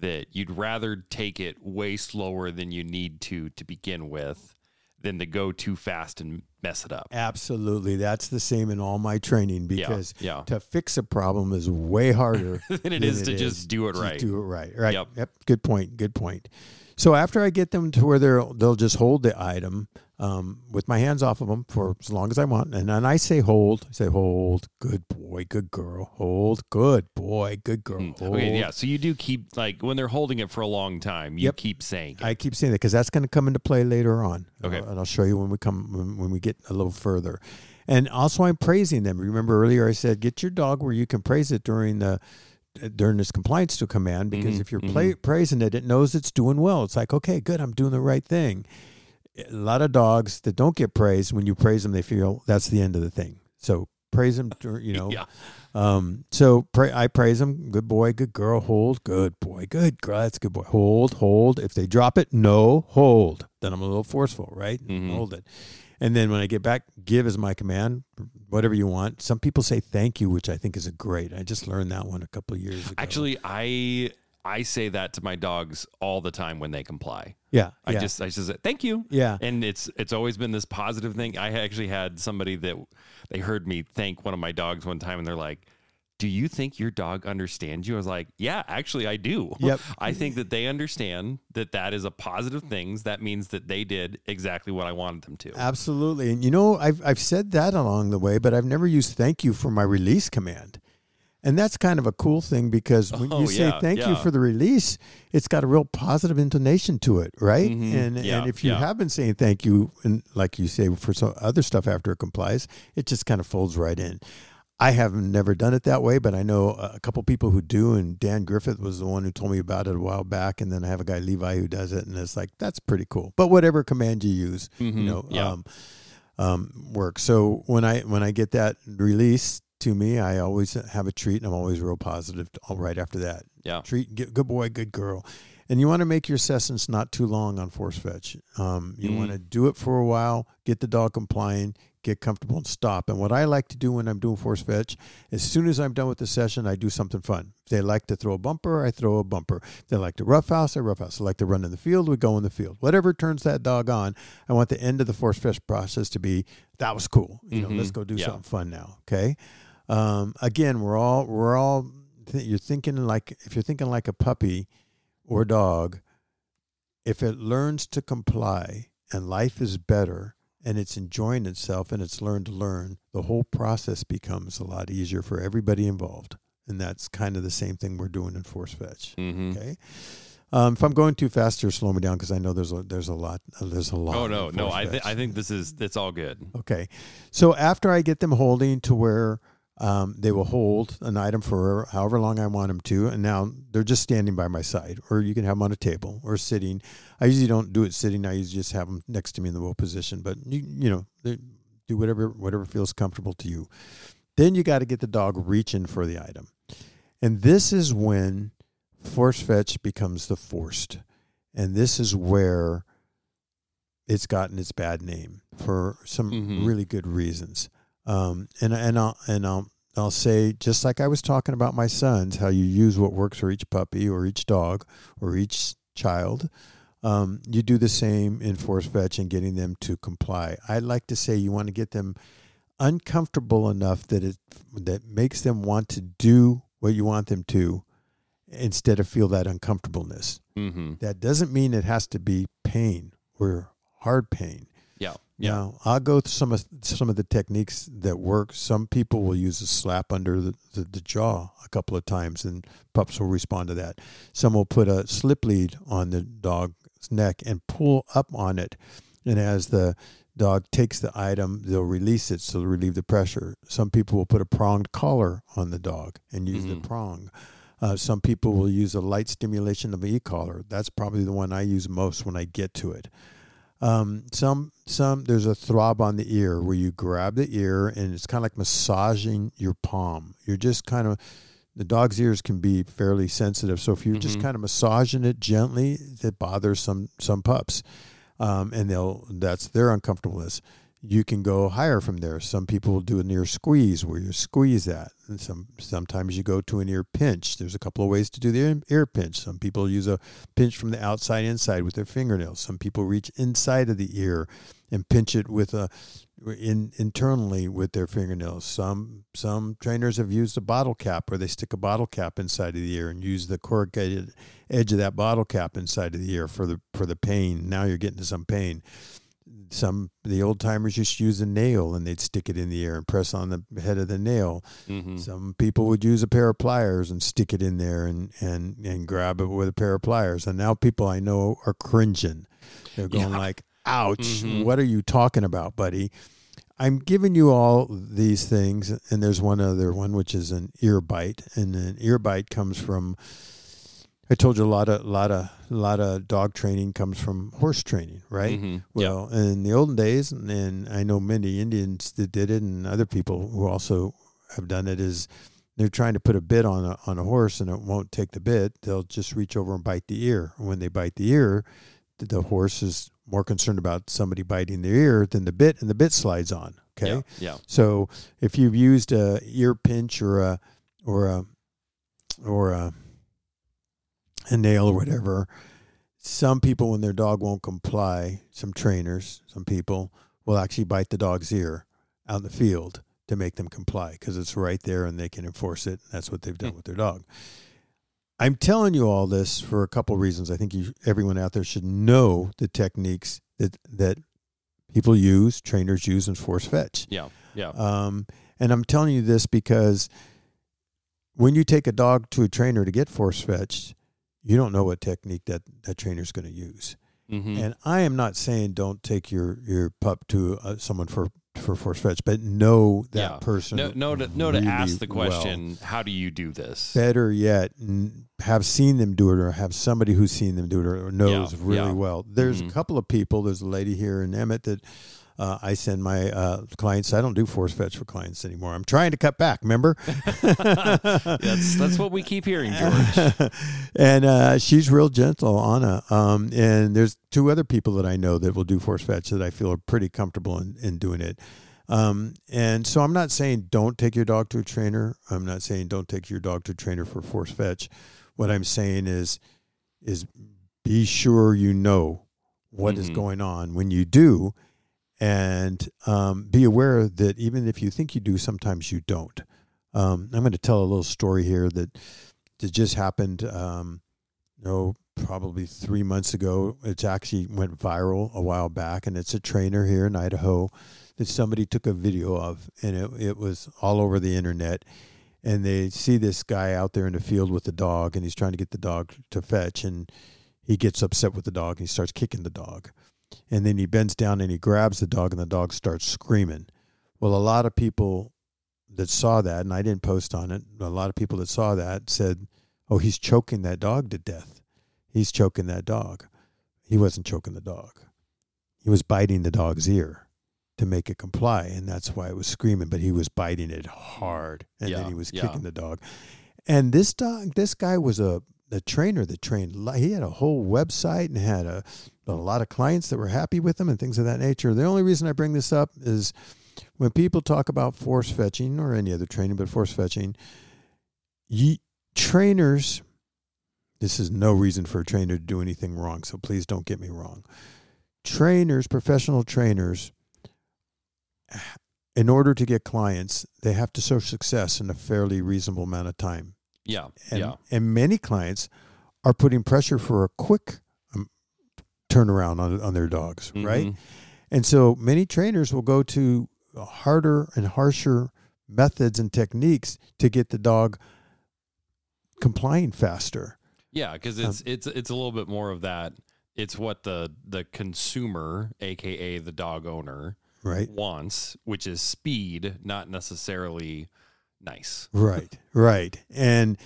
Speaker 1: that you'd rather take it way slower than you need to to begin with than to go too fast and mess it up.
Speaker 2: Absolutely. That's the same in all my training because
Speaker 1: yeah.
Speaker 2: to fix a problem is way harder
Speaker 1: than it
Speaker 2: than
Speaker 1: is to just do it right.
Speaker 2: Do it right. Right.
Speaker 1: Yep.
Speaker 2: Yep. Good point. Good point. So after I get them to where they'll they'll just hold the item um, with my hands off of them for as long as I want, and then I say hold, I say hold, good boy, good girl, hold, good boy, good girl,
Speaker 1: Mm.
Speaker 2: hold.
Speaker 1: Okay, yeah. So you do keep like when they're holding it for a long time, you
Speaker 2: Yep.
Speaker 1: keep saying it.
Speaker 2: I keep saying that because that's going to come into play later on.
Speaker 1: Okay.
Speaker 2: Uh, and I'll show you when we come when, when we get a little further. And also, I'm praising them. Remember earlier I said get your dog where you can praise it during the during this compliance to command because
Speaker 1: Mhm,
Speaker 2: if you're play, praising it, it knows it's doing well. It's like okay, good, I'm doing the right thing. A lot of dogs that don't get praised when you praise them, they feel that's the end of the thing. So praise them, you know,
Speaker 1: yeah.
Speaker 2: um, so pra- I praise them. Good boy, good girl. Hold. Good boy, good girl. That's good boy. Hold, hold. If they drop it, no, hold. Then I'm a little forceful, right?
Speaker 1: Mhm.
Speaker 2: Hold it. And then when I get back, give is my command. Whatever you want. Some people say thank you, which I think is a great. I just learned that one a couple of years ago.
Speaker 1: Actually, I I say that to my dogs all the time when they comply.
Speaker 2: yeah,
Speaker 1: I
Speaker 2: yeah,
Speaker 1: just I just say thank you.
Speaker 2: yeah.
Speaker 1: And it's it's always been this positive thing. I actually had somebody that they heard me thank one of my dogs one time and they're like, "Do you think your dog understands you?" I was like, "Yeah, actually I do."
Speaker 2: Yep.
Speaker 1: I think that they understand that that is a positive thing. That means that they did exactly what I wanted them to.
Speaker 2: Absolutely. And you know, I've I've said that along the way, but I've never used thank you for my release command. And that's kind of a cool thing because when
Speaker 1: Oh,
Speaker 2: you say
Speaker 1: yeah,
Speaker 2: thank you for the release, it's got a real positive intonation to it, right?
Speaker 1: Mhm,
Speaker 2: And
Speaker 1: yeah,
Speaker 2: and if you
Speaker 1: yeah.
Speaker 2: have been saying thank you and like you say for some other stuff after it complies, it just kind of folds right in. I have never done it that way, but I know a couple people who do, and Dan Griffith was the one who told me about it a while back. And then I have a guy Levi who does it, and it's like that's pretty cool. But whatever command you use,
Speaker 1: Mhm,
Speaker 2: you know,
Speaker 1: yeah.
Speaker 2: um, um, work. So when I when I get that release to me, I always have a treat, and I'm always real positive all right after that.
Speaker 1: Yeah.
Speaker 2: treat, good, good boy, good girl. And you want to make your sessions not too long on force fetch. Um, you
Speaker 1: Mm.
Speaker 2: want to do it for a while, get the dog complying, get comfortable, and stop. And what I like to do when I'm doing force fetch, as soon as I'm done with the session, I do something fun. If they like to throw a bumper, I throw a bumper. If they like to roughhouse, I roughhouse. If They like to run in the field, we go in the field. Whatever turns that dog on, I want the end of the force fetch process to be that was cool. You know,
Speaker 1: Mhm.
Speaker 2: let's go do
Speaker 1: Yeah.
Speaker 2: something fun now. Okay. Um, again, we're all we're all th- you're thinking like if you're thinking like a puppy or a dog, if it learns to comply and life is better and it's enjoying itself and it's learned to learn, the whole process becomes a lot easier for everybody involved. And that's kind of the same thing we're doing in force fetch.
Speaker 1: Mm-hmm.
Speaker 2: Okay. Um, if I'm going too fast, or slow me down because I know there's a there's a lot there's a lot.
Speaker 1: Oh no, no. I th- I think this is it's all good.
Speaker 2: Okay. So after I get them holding to where um, they will hold an item for however long I want them to, and now they're just standing by my side, or you can have them on a table or sitting. I usually don't do it sitting. I usually just have them next to me in the wheel position. But you you know they- do whatever whatever feels comfortable to you. Then you got to get the dog reaching for the item, and this is when force fetch becomes the forced, and this is where it's gotten its bad name for some
Speaker 1: Mhm.
Speaker 2: really good reasons. Um, and and I'll and I'll I'll say just like I was talking about my sons, how you use what works for each puppy or each dog or each child. Um, you do the same in force fetch and getting them to comply. I like to say you want to get them uncomfortable enough that it that makes them want to do what you want them to instead of feel that uncomfortableness.
Speaker 1: Mm-hmm.
Speaker 2: That doesn't mean it has to be pain or hard pain.
Speaker 1: Yeah.
Speaker 2: Now, I'll go through some of some of the techniques that work. Some people will use a slap under the, the, the jaw a couple of times, and pups will respond to that. Some will put a slip lead on the dog's neck and pull up on it, and as the dog takes the item, they'll release it so to relieve the pressure. Some people will put a pronged collar on the dog and use
Speaker 1: Mhm.
Speaker 2: the prong. Uh, some people will use a light stimulation of an e-collar. That's probably the one I use most when I get to it. Um, some some there's a throb on the ear where you grab the ear and it's kind of like massaging your palm. You're just kind of the dog's ears can be fairly sensitive, so if you're just
Speaker 1: Mhm.
Speaker 2: kind of massaging it gently, it bothers some some pups, um, and they'll that's their uncomfortableness. You can go higher from there. Some people will do a near squeeze where you squeeze that. And some sometimes you go to an ear pinch. There's a couple of ways to do the ear- pinch. Some people use a pinch from the outside inside with their fingernails. Some people reach inside of the ear and pinch it with a in internally with their fingernails. Some some trainers have used a bottle cap where they stick a bottle cap inside of the ear and use the corrugated edge of that bottle cap inside of the ear for the for the pain. Now you're getting to some pain some the old timers used to use a nail and they'd stick it in the air and press on the head of the nail.
Speaker 1: Mm-hmm.
Speaker 2: Some people would use a pair of pliers and stick it in there and and and grab it with a pair of pliers. And now people I know are cringing. They're going
Speaker 1: Yeah.
Speaker 2: like, "Ouch!
Speaker 1: Mhm.
Speaker 2: What are you talking about, buddy?" I'm giving you all these things, and there's one other one which is an ear bite, and an ear bite comes from. I told you a lot of lot of lot of dog training comes from horse training, right?
Speaker 1: Mm-hmm. yeah.
Speaker 2: Well, in the olden days, and, and I know many Indians that did it, and other people who also have done it, is they're trying to put a bit on a on a horse, and it won't take the bit. They'll just reach over and bite the ear. When they bite the ear, the, the horse is more concerned about somebody biting their ear than the bit, and the bit slides on. Okay,
Speaker 1: Yeah. Yeah.
Speaker 2: so if you've used a ear pinch or a or a or a a nail or whatever, some people when their dog won't comply, some trainers, some people will actually bite the dog's ear out in the field to make them comply because it's right there and they can enforce it. That's what they've done
Speaker 1: Hmm.
Speaker 2: with their dog. I'm telling you all this for a couple reasons. I think you, everyone out there should know the techniques that that people use, trainers use, and force fetch.
Speaker 1: Yeah. Yeah.
Speaker 2: Um, and I'm telling you this because when you take a dog to a trainer to get force fetched, you don't know what technique that that trainer's going to use.
Speaker 1: Mm-hmm.
Speaker 2: And I am not saying don't take your your pup to uh, someone for for force fetch, but know that
Speaker 1: Yeah.
Speaker 2: person.
Speaker 1: No, no, to, no. To ask the
Speaker 2: well.
Speaker 1: question, how do you do this?
Speaker 2: Better yet, n- have seen them do it, or have somebody who's seen them do it, or knows
Speaker 1: Yeah,
Speaker 2: really
Speaker 1: yeah.
Speaker 2: well. There's
Speaker 1: Mhm.
Speaker 2: a couple of people. There's a lady here in Emmett that uh, I send my uh, clients. I don't do force fetch for clients anymore. I'm trying to cut back. Remember?
Speaker 1: That's that's what we keep hearing, George.
Speaker 2: and uh, she's real gentle, Anna. Um, and there's two other people that I know that will do force fetch that I feel are pretty comfortable in, in doing it. Um, and so I'm not saying don't take your dog to a trainer. I'm not saying don't take your dog to a trainer for force fetch. What I'm saying is, is be sure you know what is
Speaker 1: Mhm.
Speaker 2: going on when you do, and um, be aware that even if you think you do, sometimes you don't. Um, I'm going to tell a little story here that that just happened. Um, no, probably three months ago. It's actually went viral a while back, and it's a trainer here in Idaho that somebody took a video of, and it it was all over the internet. And they see this guy out there in the field with the dog, and he's trying to get the dog to fetch, and he gets upset with the dog and he starts kicking the dog. And then he bends down and he grabs the dog and the dog starts screaming. Well, a lot of people that saw that, and I didn't post on it, a lot of people that saw that said, oh, he's choking that dog to death. He's choking that dog. He wasn't choking the dog. He was biting the dog's ear to make it comply, and that's why it was screaming. But he was biting it hard, and
Speaker 1: Yeah,
Speaker 2: then he was
Speaker 1: yeah.
Speaker 2: kicking the dog. And this dog, this guy was a a trainer that trained. He had a whole website and had a a lot of clients that were happy with him and things of that nature. The only reason I bring this up is when people talk about force fetching or any other training, but force fetching, trainers. This is no reason for a trainer to do anything wrong, so please don't get me wrong. Trainers, professional trainers, in order to get clients, they have to show success in a fairly reasonable amount of time.
Speaker 1: Yeah.
Speaker 2: And,
Speaker 1: yeah.
Speaker 2: and many clients are putting pressure for a quick um, turnaround on, on their dogs, right?
Speaker 1: Mhm.
Speaker 2: And so many trainers will go to harder and harsher methods and techniques to get the dog complying faster.
Speaker 1: Yeah, because
Speaker 2: Um,
Speaker 1: it's it's it's a little bit more of that. It's what the the consumer, aka the dog owner,
Speaker 2: Right.
Speaker 1: wants, which is speed, not necessarily nice.
Speaker 2: Right. Right. And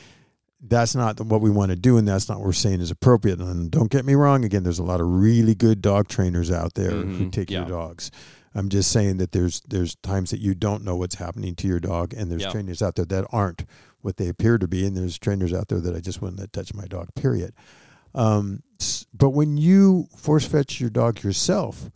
Speaker 2: that's not what we want to do, and that's not what we're saying is appropriate. And don't get me wrong. Again, there's a lot of really good dog trainers out there who
Speaker 1: Mhm,
Speaker 2: take your dogs. I'm just saying that there's there's times that you don't know what's happening to your dog, and there's
Speaker 1: Yeah.
Speaker 2: trainers out there that aren't what they appear to be, and there's trainers out there that I just wouldn't let touch my dog. Period. Um, but when you force fetch your dog yourself,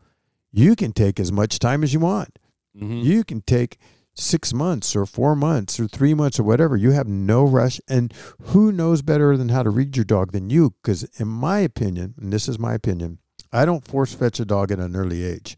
Speaker 2: you can take as much time as you want.
Speaker 1: Mhm.
Speaker 2: You can take six months or four months or three months or whatever. You have no rush. And who knows better than how to read your dog than you? Because, in my opinion, and this is my opinion, I don't force fetch a dog at an early age.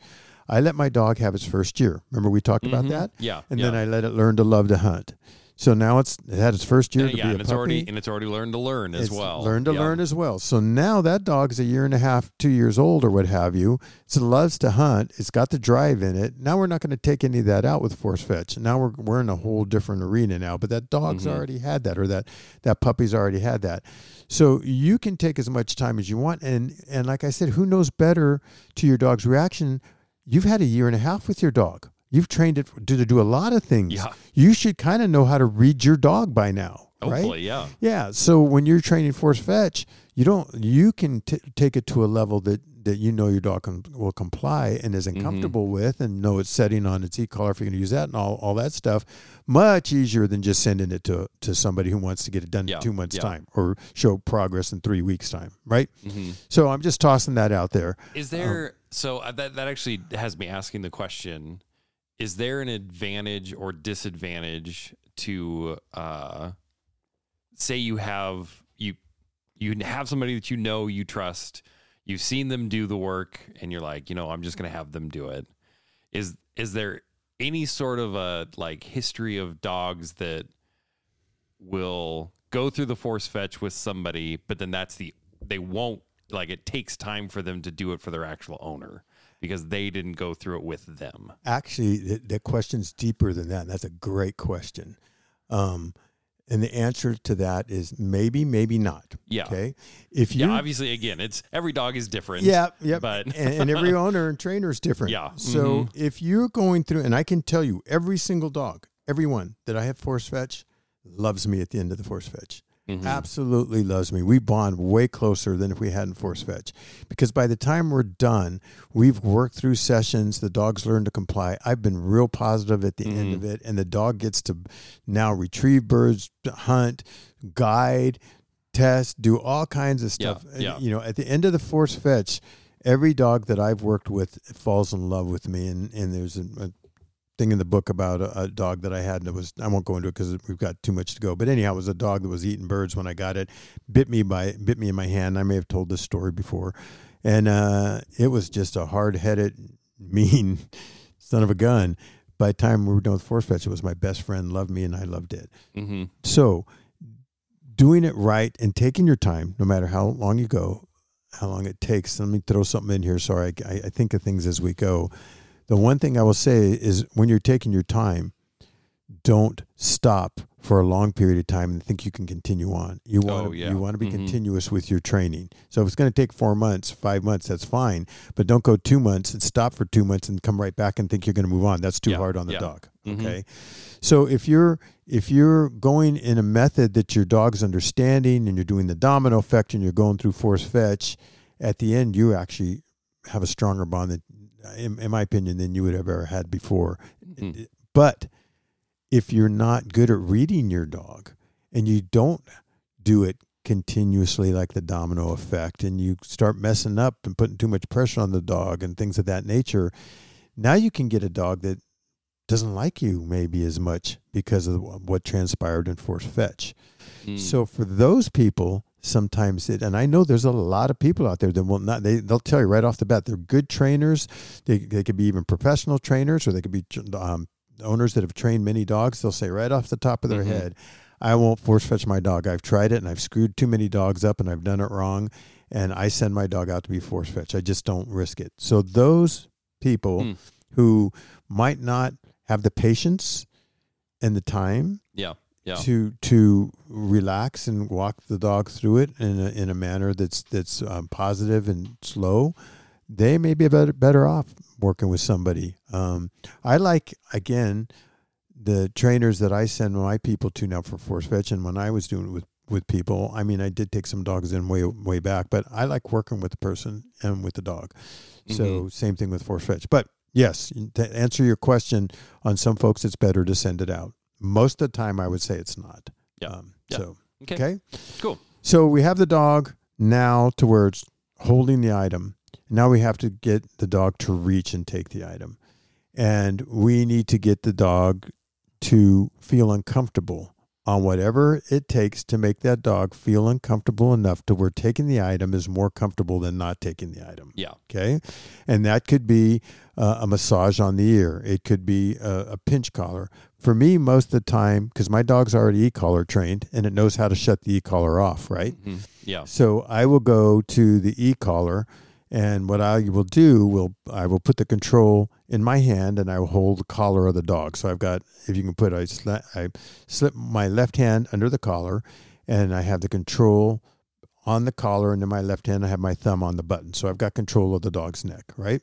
Speaker 2: I let my dog have its first year. Remember, we talked about
Speaker 1: Mhm.
Speaker 2: that?
Speaker 1: Yeah,
Speaker 2: And
Speaker 1: yeah.
Speaker 2: then I let it learn to love to hunt. So now it's it had its first year
Speaker 1: And,
Speaker 2: to
Speaker 1: yeah,
Speaker 2: be
Speaker 1: and
Speaker 2: a
Speaker 1: it's
Speaker 2: puppy.
Speaker 1: already and it's already learned to learn as
Speaker 2: It's
Speaker 1: well.
Speaker 2: Learn to
Speaker 1: Yeah.
Speaker 2: learn as well. So now that dog's a year and a half, two years old, or what have you. So it loves to hunt. It's got the drive in it. Now we're not going to take any of that out with force fetch. Now we're we're in a whole different arena now. But that dog's
Speaker 1: Mhm.
Speaker 2: already had that, or that that puppy's already had that. So you can take as much time as you want. And and like I said, who knows better to your dog's reaction? You've had a year and a half with your dog. You've trained it to, to do a lot of things.
Speaker 1: Yeah.
Speaker 2: You should kind of know how to read your dog by now, right?
Speaker 1: Yeah.
Speaker 2: Yeah. So when you're training force fetch, you don't you can t- take it to a level that that you know your dog can, will comply and is
Speaker 1: Mm-hmm.
Speaker 2: comfortable with, and know it's setting on its e collar if you're going to use that and all, all that stuff. Much easier than just sending it to to somebody who wants to get it done
Speaker 1: Yeah,
Speaker 2: in two months
Speaker 1: yeah.
Speaker 2: time or show progress in three weeks time, right?
Speaker 1: Mhm.
Speaker 2: So I'm just tossing that out there.
Speaker 1: Is there so uh, that that actually has me asking the question: Is there an advantage or disadvantage to uh, say you have you you have somebody that you know you trust, you've seen them do the work, and you're like, you know, I'm just going to have them do it. Is is there any sort of a like history of dogs that will go through the force fetch with somebody, but then that's the they won't like it takes time for them to do it for their actual owner because they didn't go through it with them.
Speaker 2: Actually, the, that question's deeper than that. That's a great question. Um, and the answer to that is maybe, maybe not.
Speaker 1: Yeah.
Speaker 2: Okay. If you
Speaker 1: Yeah, obviously again, it's every dog is different.
Speaker 2: Yeah, yep.
Speaker 1: But
Speaker 2: and, and every owner and trainer is different.
Speaker 1: Yeah,
Speaker 2: So
Speaker 1: mhm.
Speaker 2: if you're going through, and I can tell you, every single dog, every one that I have force fetch, loves me at the end of the force fetch.
Speaker 1: Mhm.
Speaker 2: Absolutely loves me. We bond way closer than if we hadn't force fetch, because by the time we're done, we've worked through sessions. The dogs learn to comply. I've been real positive at the end of it, and the dog gets to now retrieve birds, hunt, guide, test, do all kinds of stuff. And,
Speaker 1: yeah.
Speaker 2: You know, at the end of the force fetch, every dog that I've worked with falls in love with me. And, and there's a, a thing in the book about a, a dog that I had that was, I won't go into it because we've got too much to go. But anyhow, it was a dog that was eating birds when I got it, bit me by, bit me in my hand. I may have told this story before. And uh, it was just a hard headed, mean son of a gun. By the time we were done with force fetch, it was my best friend, loved me, and I loved it.
Speaker 1: Mhm.
Speaker 2: So, doing it right and taking your time, no matter how long you go, how long it takes. Let me throw something in here. Sorry, I, I think of things as we go. The one thing I will say is when you're taking your time, don't stop for a long period of time and think you can continue on. You want
Speaker 1: Oh,
Speaker 2: to
Speaker 1: yeah.
Speaker 2: you want to be
Speaker 1: Mhm.
Speaker 2: continuous with your training. So if it's going to take 4 months, 5 months, that's fine, but don't go 2 months and stop for 2 months and come right back and think you're going to move on. That's too
Speaker 1: Yeah,
Speaker 2: hard on the
Speaker 1: yeah.
Speaker 2: dog.
Speaker 1: Mhm.
Speaker 2: Okay? So if you're if you're going in a method that your dog's understanding and you're doing the domino effect and you're going through force fetch, at the end you actually have a stronger bond that in, in my opinion than you would have ever had before.
Speaker 1: Mhm.
Speaker 2: But if you're not good at reading your dog and you don't do it continuously like the domino effect and you start messing up and putting too much pressure on the dog and things of that nature, now you can get a dog that doesn't like you maybe as much because of what transpired in force fetch.
Speaker 1: Mm.
Speaker 2: So for those people, sometimes it, and I know there's a lot of people out there that will not. They they'll tell you right off the bat they're good trainers. They they could be even professional trainers, or they could be um, owners that have trained many dogs. They'll say right off the top of their
Speaker 1: Mhm.
Speaker 2: head, "I won't force fetch my dog. I've tried it and I've screwed too many dogs up and I've done it wrong, and I send my dog out to be force fetch. I just don't risk it." So those people
Speaker 1: Mm.
Speaker 2: who might not have the patience and the time
Speaker 1: yeah. Yeah.
Speaker 2: to to relax and walk the dog through it in a, in a manner that's that's um, positive and slow, they may be better better off working with somebody. Um, I like again the trainers that I send my people to now for force fetch, and when I was doing it with with people, I mean, I did take some dogs in way way back, but I like working with the person and with the dog. So same thing with force fetch, but. Yes, to answer your question, on some folks it's better to send it out. Most of the time, I would say it's not.
Speaker 1: Yeah.
Speaker 2: Um,
Speaker 1: Yeah.
Speaker 2: So
Speaker 1: Okay.
Speaker 2: okay.
Speaker 1: Cool.
Speaker 2: So we have the dog now to where it's holding the item. Now we have to get the dog to reach and take the item. And we need to get the dog to feel uncomfortable on whatever it takes to make that dog feel uncomfortable enough to where taking the item is more comfortable than not taking the item.
Speaker 1: Yeah.
Speaker 2: Okay. And that could be uh, a massage on the ear. It could be a, a pinch collar. For me, most of the time, because my dog's already e collar trained and it knows how to shut the e collar off, right?
Speaker 1: Mhm. Yeah.
Speaker 2: So I will go to the e collar, and what I will do will I will put the control in my hand, and I hold the collar of the dog. So I've got, if you can put, I slip, I slip my left hand under the collar, and I have the control on the collar, and in my left hand I have my thumb on the button. So I've got control of the dog's neck, right?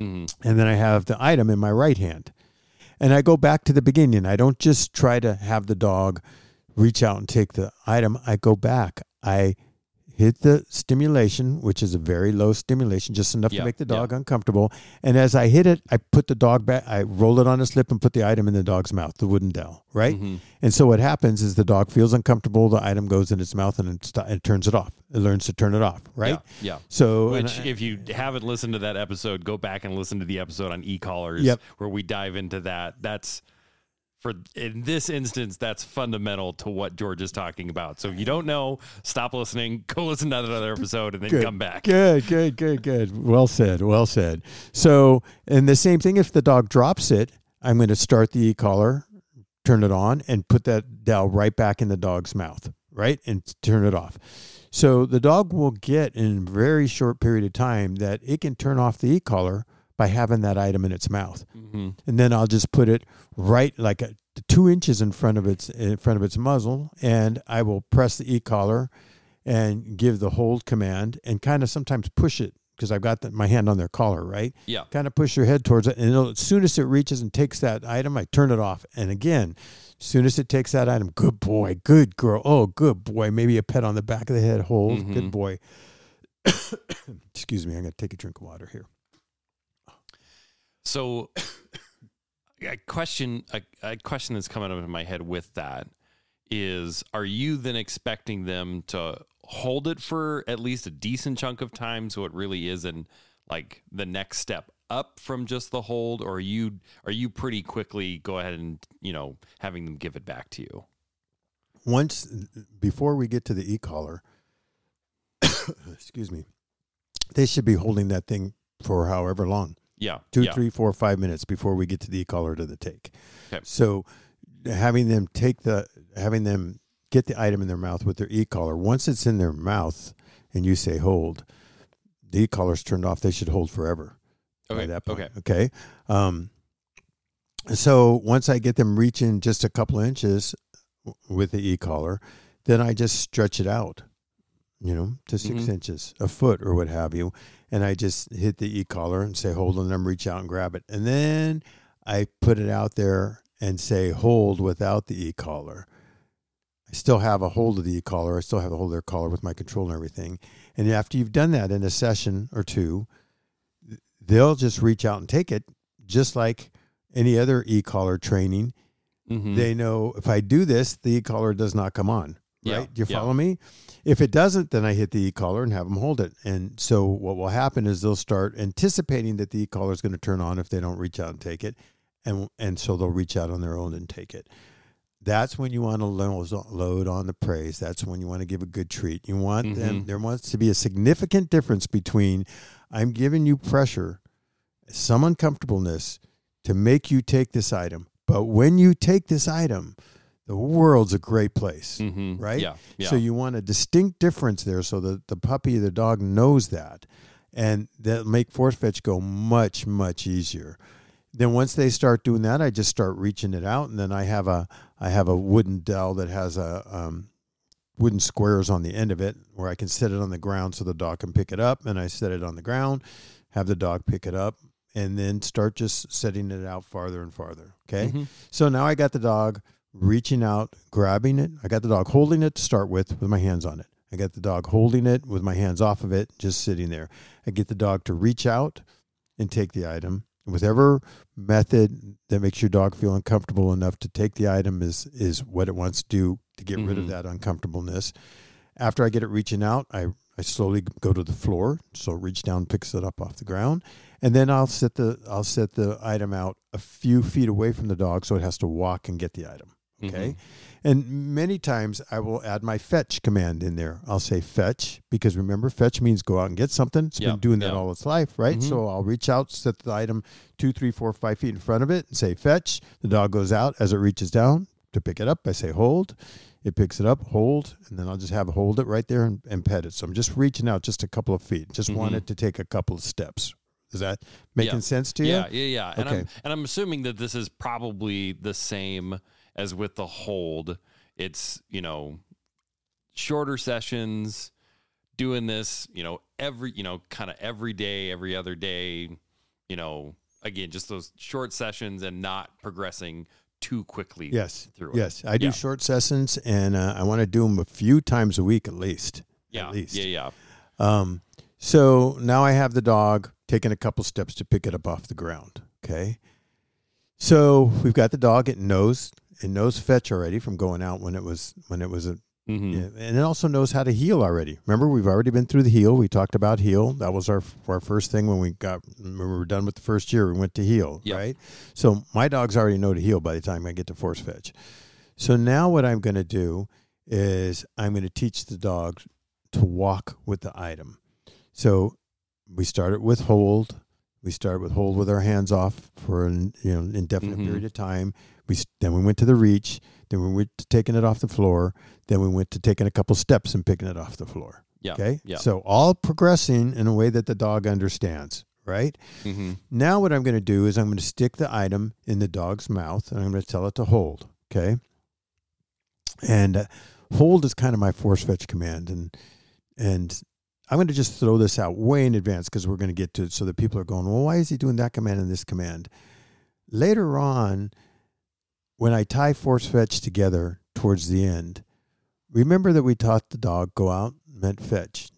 Speaker 1: Mhm.
Speaker 2: and then I have the item in my right hand. And I go back to the beginning. I don't just try to have the dog reach out and take the item. I go back. I hit the stimulation, which is a very low stimulation, just enough
Speaker 1: Yeah,
Speaker 2: to make the dog uncomfortable. And as I hit it, I put the dog back, I roll it on his slip and put the item in the dog's mouth, the wooden dowel, right?
Speaker 1: Mhm.
Speaker 2: And so what happens is the dog feels uncomfortable, the item goes in its mouth and it, st- it turns it off. It learns to turn it off, right?
Speaker 1: Yeah. yeah.
Speaker 2: So,
Speaker 1: Which,
Speaker 2: I-
Speaker 1: if you haven't listened to that episode, go back and listen to the episode on e-collars
Speaker 2: Yep.
Speaker 1: where we dive into that. That's for in this instance, that's fundamental to what George is talking about. So if you don't know, stop listening, go listen to another episode, and then
Speaker 2: Good.
Speaker 1: come back.
Speaker 2: Good, good, good, good. Well said. Well said. So, and the same thing if the dog drops it, I'm going to start the e collar, turn it on, and put that dowel right back in the dog's mouth, right? And turn it off. So the dog will get in a very short period of time that it can turn off the e collar by having that item in its mouth.
Speaker 1: hmm
Speaker 2: And then I'll just put it right like a, two inches in front of its in front of its muzzle, and I will press the e collar and give the hold command and kind of sometimes push it because I've got the, my hand on their collar, right?
Speaker 1: Yeah.
Speaker 2: Kind of push your head towards it, and as soon as it reaches and takes that item, I turn it off. And again, as soon as it takes that item, good boy, good girl, oh, good boy. Maybe a pet on the back of the head, hold,
Speaker 1: Mhm.
Speaker 2: good boy. Excuse me, I'm going to take a drink of water here.
Speaker 1: So, a question, a, a question that's coming up in my head with that is: Are you then expecting them to hold it for at least a decent chunk of time, so it really isn't like the next step up from just the hold, or are you are you pretty quickly go ahead and you know having them give it back to you?
Speaker 2: once before we get to the e-collar excuse me they should be holding that thing for however long
Speaker 1: Yeah,
Speaker 2: two
Speaker 1: yeah.
Speaker 2: three four five minutes before we get to the e-collar to the take
Speaker 1: Okay.
Speaker 2: so having them take the having them get the item in their mouth with their e-collar once it's in their mouth and you say hold the e-collar's turned off they should hold forever
Speaker 1: Okay,
Speaker 2: that point.
Speaker 1: okay.
Speaker 2: Okay. Um, so once I get them reaching just a couple inches, with the e-collar, then I just stretch it out, you know, to 6
Speaker 1: Mhm.
Speaker 2: inches, a foot, or what have you, and I just hit the e-collar and say hold, and then reach out and grab it, and then I put it out there and say hold without the e-collar. I still have a hold of the e-collar. I still have a hold of their collar with my control and everything. And after you've done that in a session or two, they'll just reach out and take it, just like any other e-collar training.
Speaker 1: Mhm.
Speaker 2: They know if I do this, the e-collar does not come on.
Speaker 1: Yeah,
Speaker 2: Right? Do you
Speaker 1: yeah.
Speaker 2: follow me? If it doesn't, then I hit the e-collar and have them hold it. And so what will happen is they'll start anticipating that the e-collar is going to turn on if they don't reach out and take it, and and so they'll reach out on their own and take it. That's when you want to load load on the praise. That's when you want to give a good treat. You want them.
Speaker 1: Mhm.
Speaker 2: There wants to be a significant difference between I'm giving you pressure, some uncomfortableness to make you take this item, but when you take this item, the world's a great place.
Speaker 1: Mhm.
Speaker 2: right?
Speaker 1: Yeah. Yeah.
Speaker 2: So you want a distinct difference there so that the puppy, the dog knows that. And that make force fetch go much, much easier. Then once they start doing that, I just start reaching it out and then I have a I have a wooden dowel that has a um, wooden squares on the end of it where I can set it on the ground so the dog can pick it up and I set it on the ground, have the dog pick it up, and then start just setting it out farther and farther. Okay.
Speaker 1: Mhm.
Speaker 2: So now I got the dog reaching out, grabbing it. I got the dog holding it to start with, with my hands on it. I got the dog holding it with my hands off of it, just sitting there. I get the dog to reach out and take the item. Whatever method that makes your dog feel uncomfortable enough to take the item is is what it wants to do to get rid of
Speaker 1: Mhm.
Speaker 2: that uncomfortableness. After I get it reaching out, I I slowly go to the floor, so reach down, picks it up off the ground, and then I'll set the I'll set the item out a few feet away from the dog, so it has to walk and get the item. Okay.
Speaker 1: Mhm.
Speaker 2: And many times I will add my fetch command in there. I'll say fetch because remember, fetch means go out and get something. It's
Speaker 1: Yeah,
Speaker 2: been doing that
Speaker 1: yeah.
Speaker 2: all its life, right?
Speaker 1: Mhm.
Speaker 2: So I'll reach out, set the item two, three, four, five feet in front of it and say fetch. The dog goes out as it reaches down to pick it up. I say hold. It picks it up, hold, and then I'll just have hold it right there and, and pet it. So I'm just reaching out just a couple of feet. Just want
Speaker 1: Mhm.
Speaker 2: it to take a couple of steps. Is that making
Speaker 1: Yeah.
Speaker 2: sense to you?
Speaker 1: Yeah, yeah, yeah. And I'm
Speaker 2: Okay.
Speaker 1: and I'm assuming that this is probably the same as with the hold. It's, you know, shorter sessions, doing this, you know, every, you know, kind of every day, every other day, you know, again, just those short sessions and not progressing too quickly
Speaker 2: Yes.
Speaker 1: through it.
Speaker 2: Yes. I do
Speaker 1: Yeah.
Speaker 2: short sessions and uh, I want to do them a few times a week at least.
Speaker 1: Yeah.
Speaker 2: At least.
Speaker 1: Yeah, yeah.
Speaker 2: Um, so now I have the dog taking a couple steps to pick it up off the ground. Okay. So we've got the dog. It knows it knows fetch already from going out when it was when it was a
Speaker 1: Mhm.
Speaker 2: yeah, and it also knows how to heel already. Remember, we've already been through the heel. We talked about heel. That was our our first thing when we got when we were done with the first year. We went to heel,
Speaker 1: Yep.
Speaker 2: right? So my dogs already know to heel by the time I get to force fetch. So now what I'm going to do is I'm going to teach the dog to walk with the item. So we started with hold. We started with hold with our hands off for an you know indefinite
Speaker 1: Mhm.
Speaker 2: period of time. We then we went to the reach. Then we went to taking it off the floor. Then we went to taking a couple steps and picking it off the floor.
Speaker 1: Yeah.
Speaker 2: Okay.
Speaker 1: Yeah.
Speaker 2: So all progressing in a way that the dog understands. Right.
Speaker 1: hmm
Speaker 2: Now what I'm going to do is I'm going to stick the item in the dog's mouth and I'm going to tell it to hold. Okay. And uh, hold is kind of my force fetch command, and and I'm going to just throw this out way in advance because we're going to get to it, so that people are going, well, why is he doing that command and this command? Later on, when I tie force fetch together towards the end, remember that we taught the dog go out meant fetch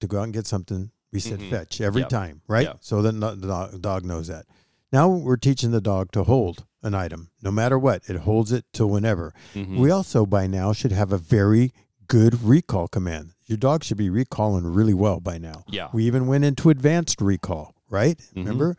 Speaker 2: to go out and get something. We said
Speaker 1: Mhm.
Speaker 2: fetch every
Speaker 1: Yep.
Speaker 2: time, right?
Speaker 1: Yep.
Speaker 2: So then the dog- knows that. Now we're teaching the dog to hold an item, no matter what. It holds it till whenever.
Speaker 1: hmm
Speaker 2: We also by now should have a very good recall command. Your dog should be recalling really well by now.
Speaker 1: yeah.
Speaker 2: We even went into advanced recall, right?
Speaker 1: Mhm.
Speaker 2: Remember?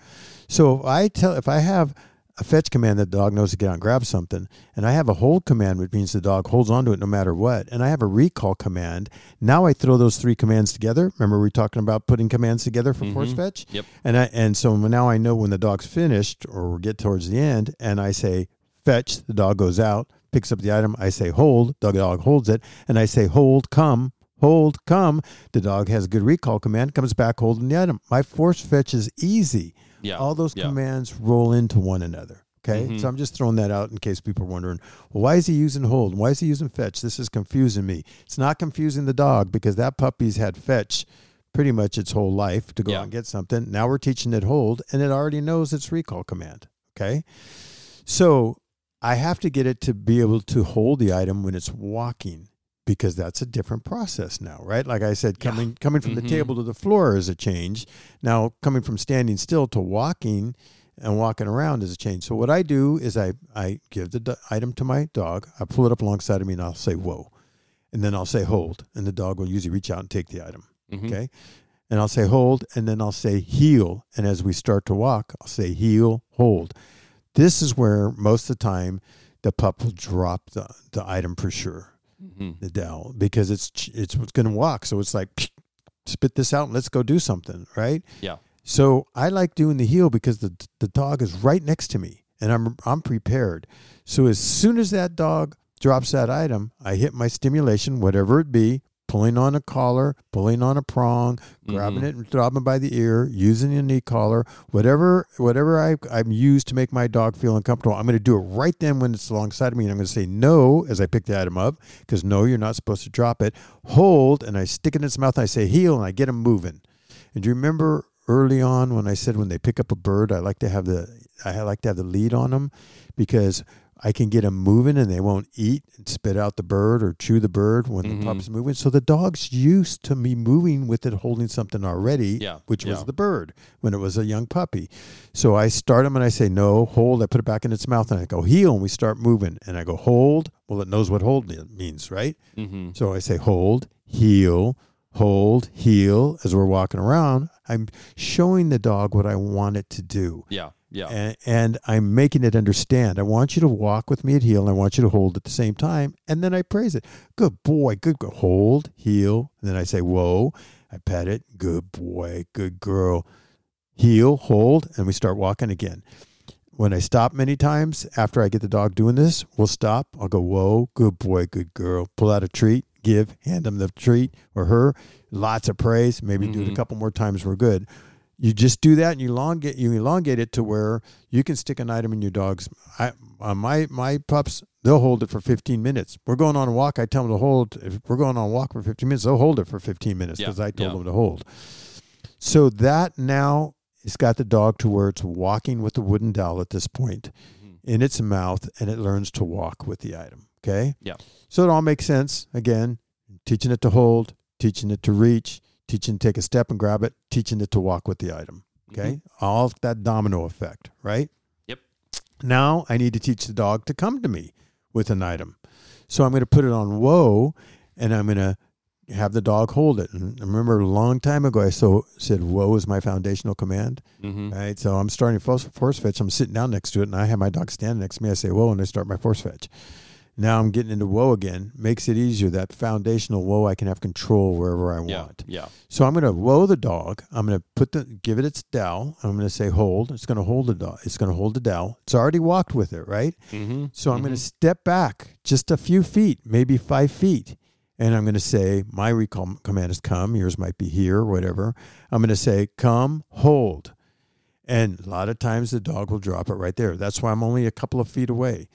Speaker 2: So if I tell if I have a fetch command that the dog knows to get out and grab something, and I have a hold command, which means the dog holds on to it no matter what, and I have a recall command, now I throw those three commands together. Remember we were talking about putting commands together for force
Speaker 1: Mhm.
Speaker 2: fetch?
Speaker 1: Yep.
Speaker 2: And I and so now I know when the dog's finished or we get towards the end, and I say fetch, the dog goes out, picks up the item. I say hold, the dog holds it, and I say hold, come, hold, come. The dog has a good recall command, comes back holding the item. My force fetch is easy.
Speaker 1: Yeah.
Speaker 2: All those
Speaker 1: yeah.
Speaker 2: commands roll into one another. Okay,
Speaker 1: Mhm.
Speaker 2: so I'm just throwing that out in case people are wondering, well, why is he using hold? Why is he using fetch? This is confusing me. It's not confusing the dog because that puppy's had fetch pretty much its whole life to go
Speaker 1: Yeah.
Speaker 2: out and get something. Now we're teaching it hold, and it already knows its recall command. Okay, so I have to get it to be able to hold the item when it's walking because that's a different process now, right? Like I said,
Speaker 1: Yeah.
Speaker 2: coming coming from
Speaker 1: Mhm.
Speaker 2: the table to the floor is a change. Now coming from standing still to walking and walking around is a change. So what I do is I I give the item to my dog. I pull it up alongside of me and I'll say whoa, and then I'll say hold, and the dog will usually reach out and take the item.
Speaker 1: Mhm.
Speaker 2: Okay. And I'll say hold, and then I'll say heel. And as we start to walk, I'll say heel, hold. This is where most of the time the pup will drop the, the item for sure,
Speaker 1: Mhm.
Speaker 2: the dowel because it's it's what's going to walk. So it's like spit this out and let's go do something, right?
Speaker 1: Yeah.
Speaker 2: So I like doing the heel because the the dog is right next to me and I'm I'm prepared. So as soon as that dog drops that item, I hit my stimulation, whatever it be, pulling on a collar, pulling on a prong, grabbing
Speaker 1: Mhm.
Speaker 2: it and grabbing by the ear, using a knee collar, whatever whatever I I'm used to make my dog feel uncomfortable. I'm going to do it right then when it's alongside of me, and I'm going to say no as I pick the item up because no, you're not supposed to drop it. Hold, and I stick it in its mouth. And I say heel, and I get him moving. And do you remember early on when I said when they pick up a bird, I like to have the I like to have the lead on them because I can get them moving and they won't eat and spit out the bird or chew the bird when
Speaker 1: Mhm.
Speaker 2: the pup's moving. So the dog's used to me moving with it holding something already,
Speaker 1: Yeah,
Speaker 2: which was the bird when it was a young puppy. So I start them and I say no, hold. I put it back in its mouth and I go heel and we start moving and I go hold. Well, it knows what hold means, right?
Speaker 1: Mhm.
Speaker 2: So I say hold, heel, hold, heel as we're walking around. I'm showing the dog what I want it to do.
Speaker 1: Yeah. Yeah.
Speaker 2: And, and I'm making it understand. I want you to walk with me at heel and I want you to hold at the same time. And then I praise it. Good boy. Good girl. Hold, heel. And then I say, whoa. I pet it. Good boy. Good girl. Heel, hold. And we start walking again. When I stop many times after I get the dog doing this, we'll stop. I'll go, whoa, good boy, good girl. Pull out a treat, give, hand them the treat or her. Lots of praise. Maybe do it a
Speaker 1: Mhm.
Speaker 2: couple more times. We're good. You just do that and you elongate you elongate it to where you can stick an item in your dog's. I uh, my my pups they'll hold it for 15 minutes. We're going on a walk. I tell them to hold. If we're going on a walk for 15 minutes, they'll hold it for 15 minutes
Speaker 1: Yeah,
Speaker 2: because I told
Speaker 1: yeah.
Speaker 2: them to hold. So that now it's got the dog to where it's walking with the wooden dowel at this point
Speaker 1: Mhm.
Speaker 2: in its mouth, and it learns to walk with the item. Okay.
Speaker 1: Yeah.
Speaker 2: So it all makes sense. Again, teaching it to hold, teaching it to reach, teaching to take a step and grab it, teaching it to walk with the item. Okay. All that domino effect, right?
Speaker 1: Yep.
Speaker 2: Now I need to teach the dog to come to me with an item. So I'm going to put it on whoa and I'm going to have the dog hold it. And I remember a long time ago, I so said, whoa is my foundational command.
Speaker 1: Mhm.
Speaker 2: Right. So I'm starting force, force fetch. I'm sitting down next to it and I have my dog standing next to me. I say, whoa, and I start my force fetch. Now I'm getting into whoa again. Makes it easier. That foundational whoa, I can have control wherever I
Speaker 1: Yeah.
Speaker 2: want.
Speaker 1: Yeah.
Speaker 2: So I'm going to whoa the dog. I'm going to put the give it its dowel. I'm going to say hold. It's going to hold the dog. It's going to hold the dowel. It's already walked with it, right?
Speaker 1: Mm-hmm.
Speaker 2: So I'm going to step back just a few feet, maybe five feet, and I'm going to say my recall command is come. Yours might be here, whatever. I'm going to say come, hold, and a lot of times the dog will drop it right there. That's why I'm only a couple of feet away.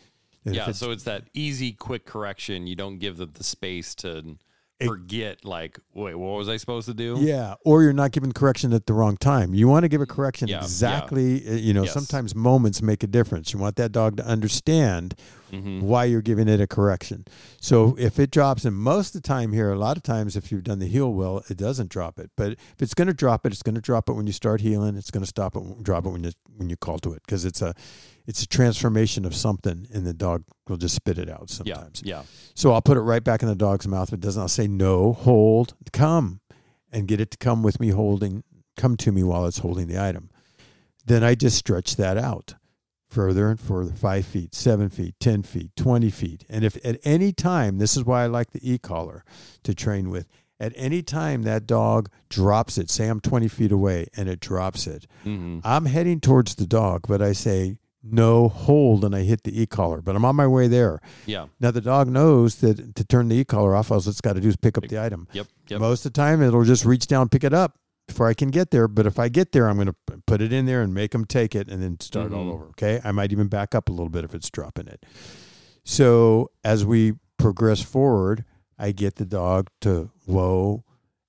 Speaker 2: And
Speaker 1: Yeah,
Speaker 2: it's-
Speaker 1: so it's that easy, quick correction. You don't give them the space to forget, like, wait, what was I supposed to do?
Speaker 2: Yeah, or you're not giving correction at the wrong time. You want to give a correction
Speaker 1: Yeah, yeah.
Speaker 2: exactly. uh, You know,
Speaker 1: Yes.
Speaker 2: sometimes moments make a difference. You want that dog to understand
Speaker 1: Mhm.
Speaker 2: why you're giving it a correction. So if it drops, and most of the time here, a lot of times if you've done the heel well, it doesn't drop it. But if it's going to drop it, it's going to drop it when you start heeling. It's going to stop it, drop it when you when you call to it because it's a it's a transformation of something, and the dog will just spit it out sometimes.
Speaker 1: Yeah. yeah.
Speaker 2: So I'll put it right back in the dog's mouth. If it doesn't, I'll say no, hold, come, and get it to come with me holding, come to me while it's holding the item. Then I just stretch that out further and further, five feet, seven feet, 10 feet, 20 feet. And if at any time, this is why I like the e-collar to train with, at any time that dog drops it, say I'm 20 feet away and it drops it,
Speaker 1: hmm
Speaker 2: I'm heading towards the dog, but I say, no, hold, and I hit the e-collar, but I'm on my way there.
Speaker 1: Yeah.
Speaker 2: Now the dog knows that to turn the e-collar off, all it's got to do is pick up the item.
Speaker 1: Yep. Yep.
Speaker 2: Most of the time, it'll just reach down, pick it up, before I can get there. But if I get there, I'm going to put it in there and make them take it and then start all
Speaker 1: Mhm.
Speaker 2: over. Okay. I might even back up a little bit if it's dropping it. So as we progress forward, I get the dog to whoa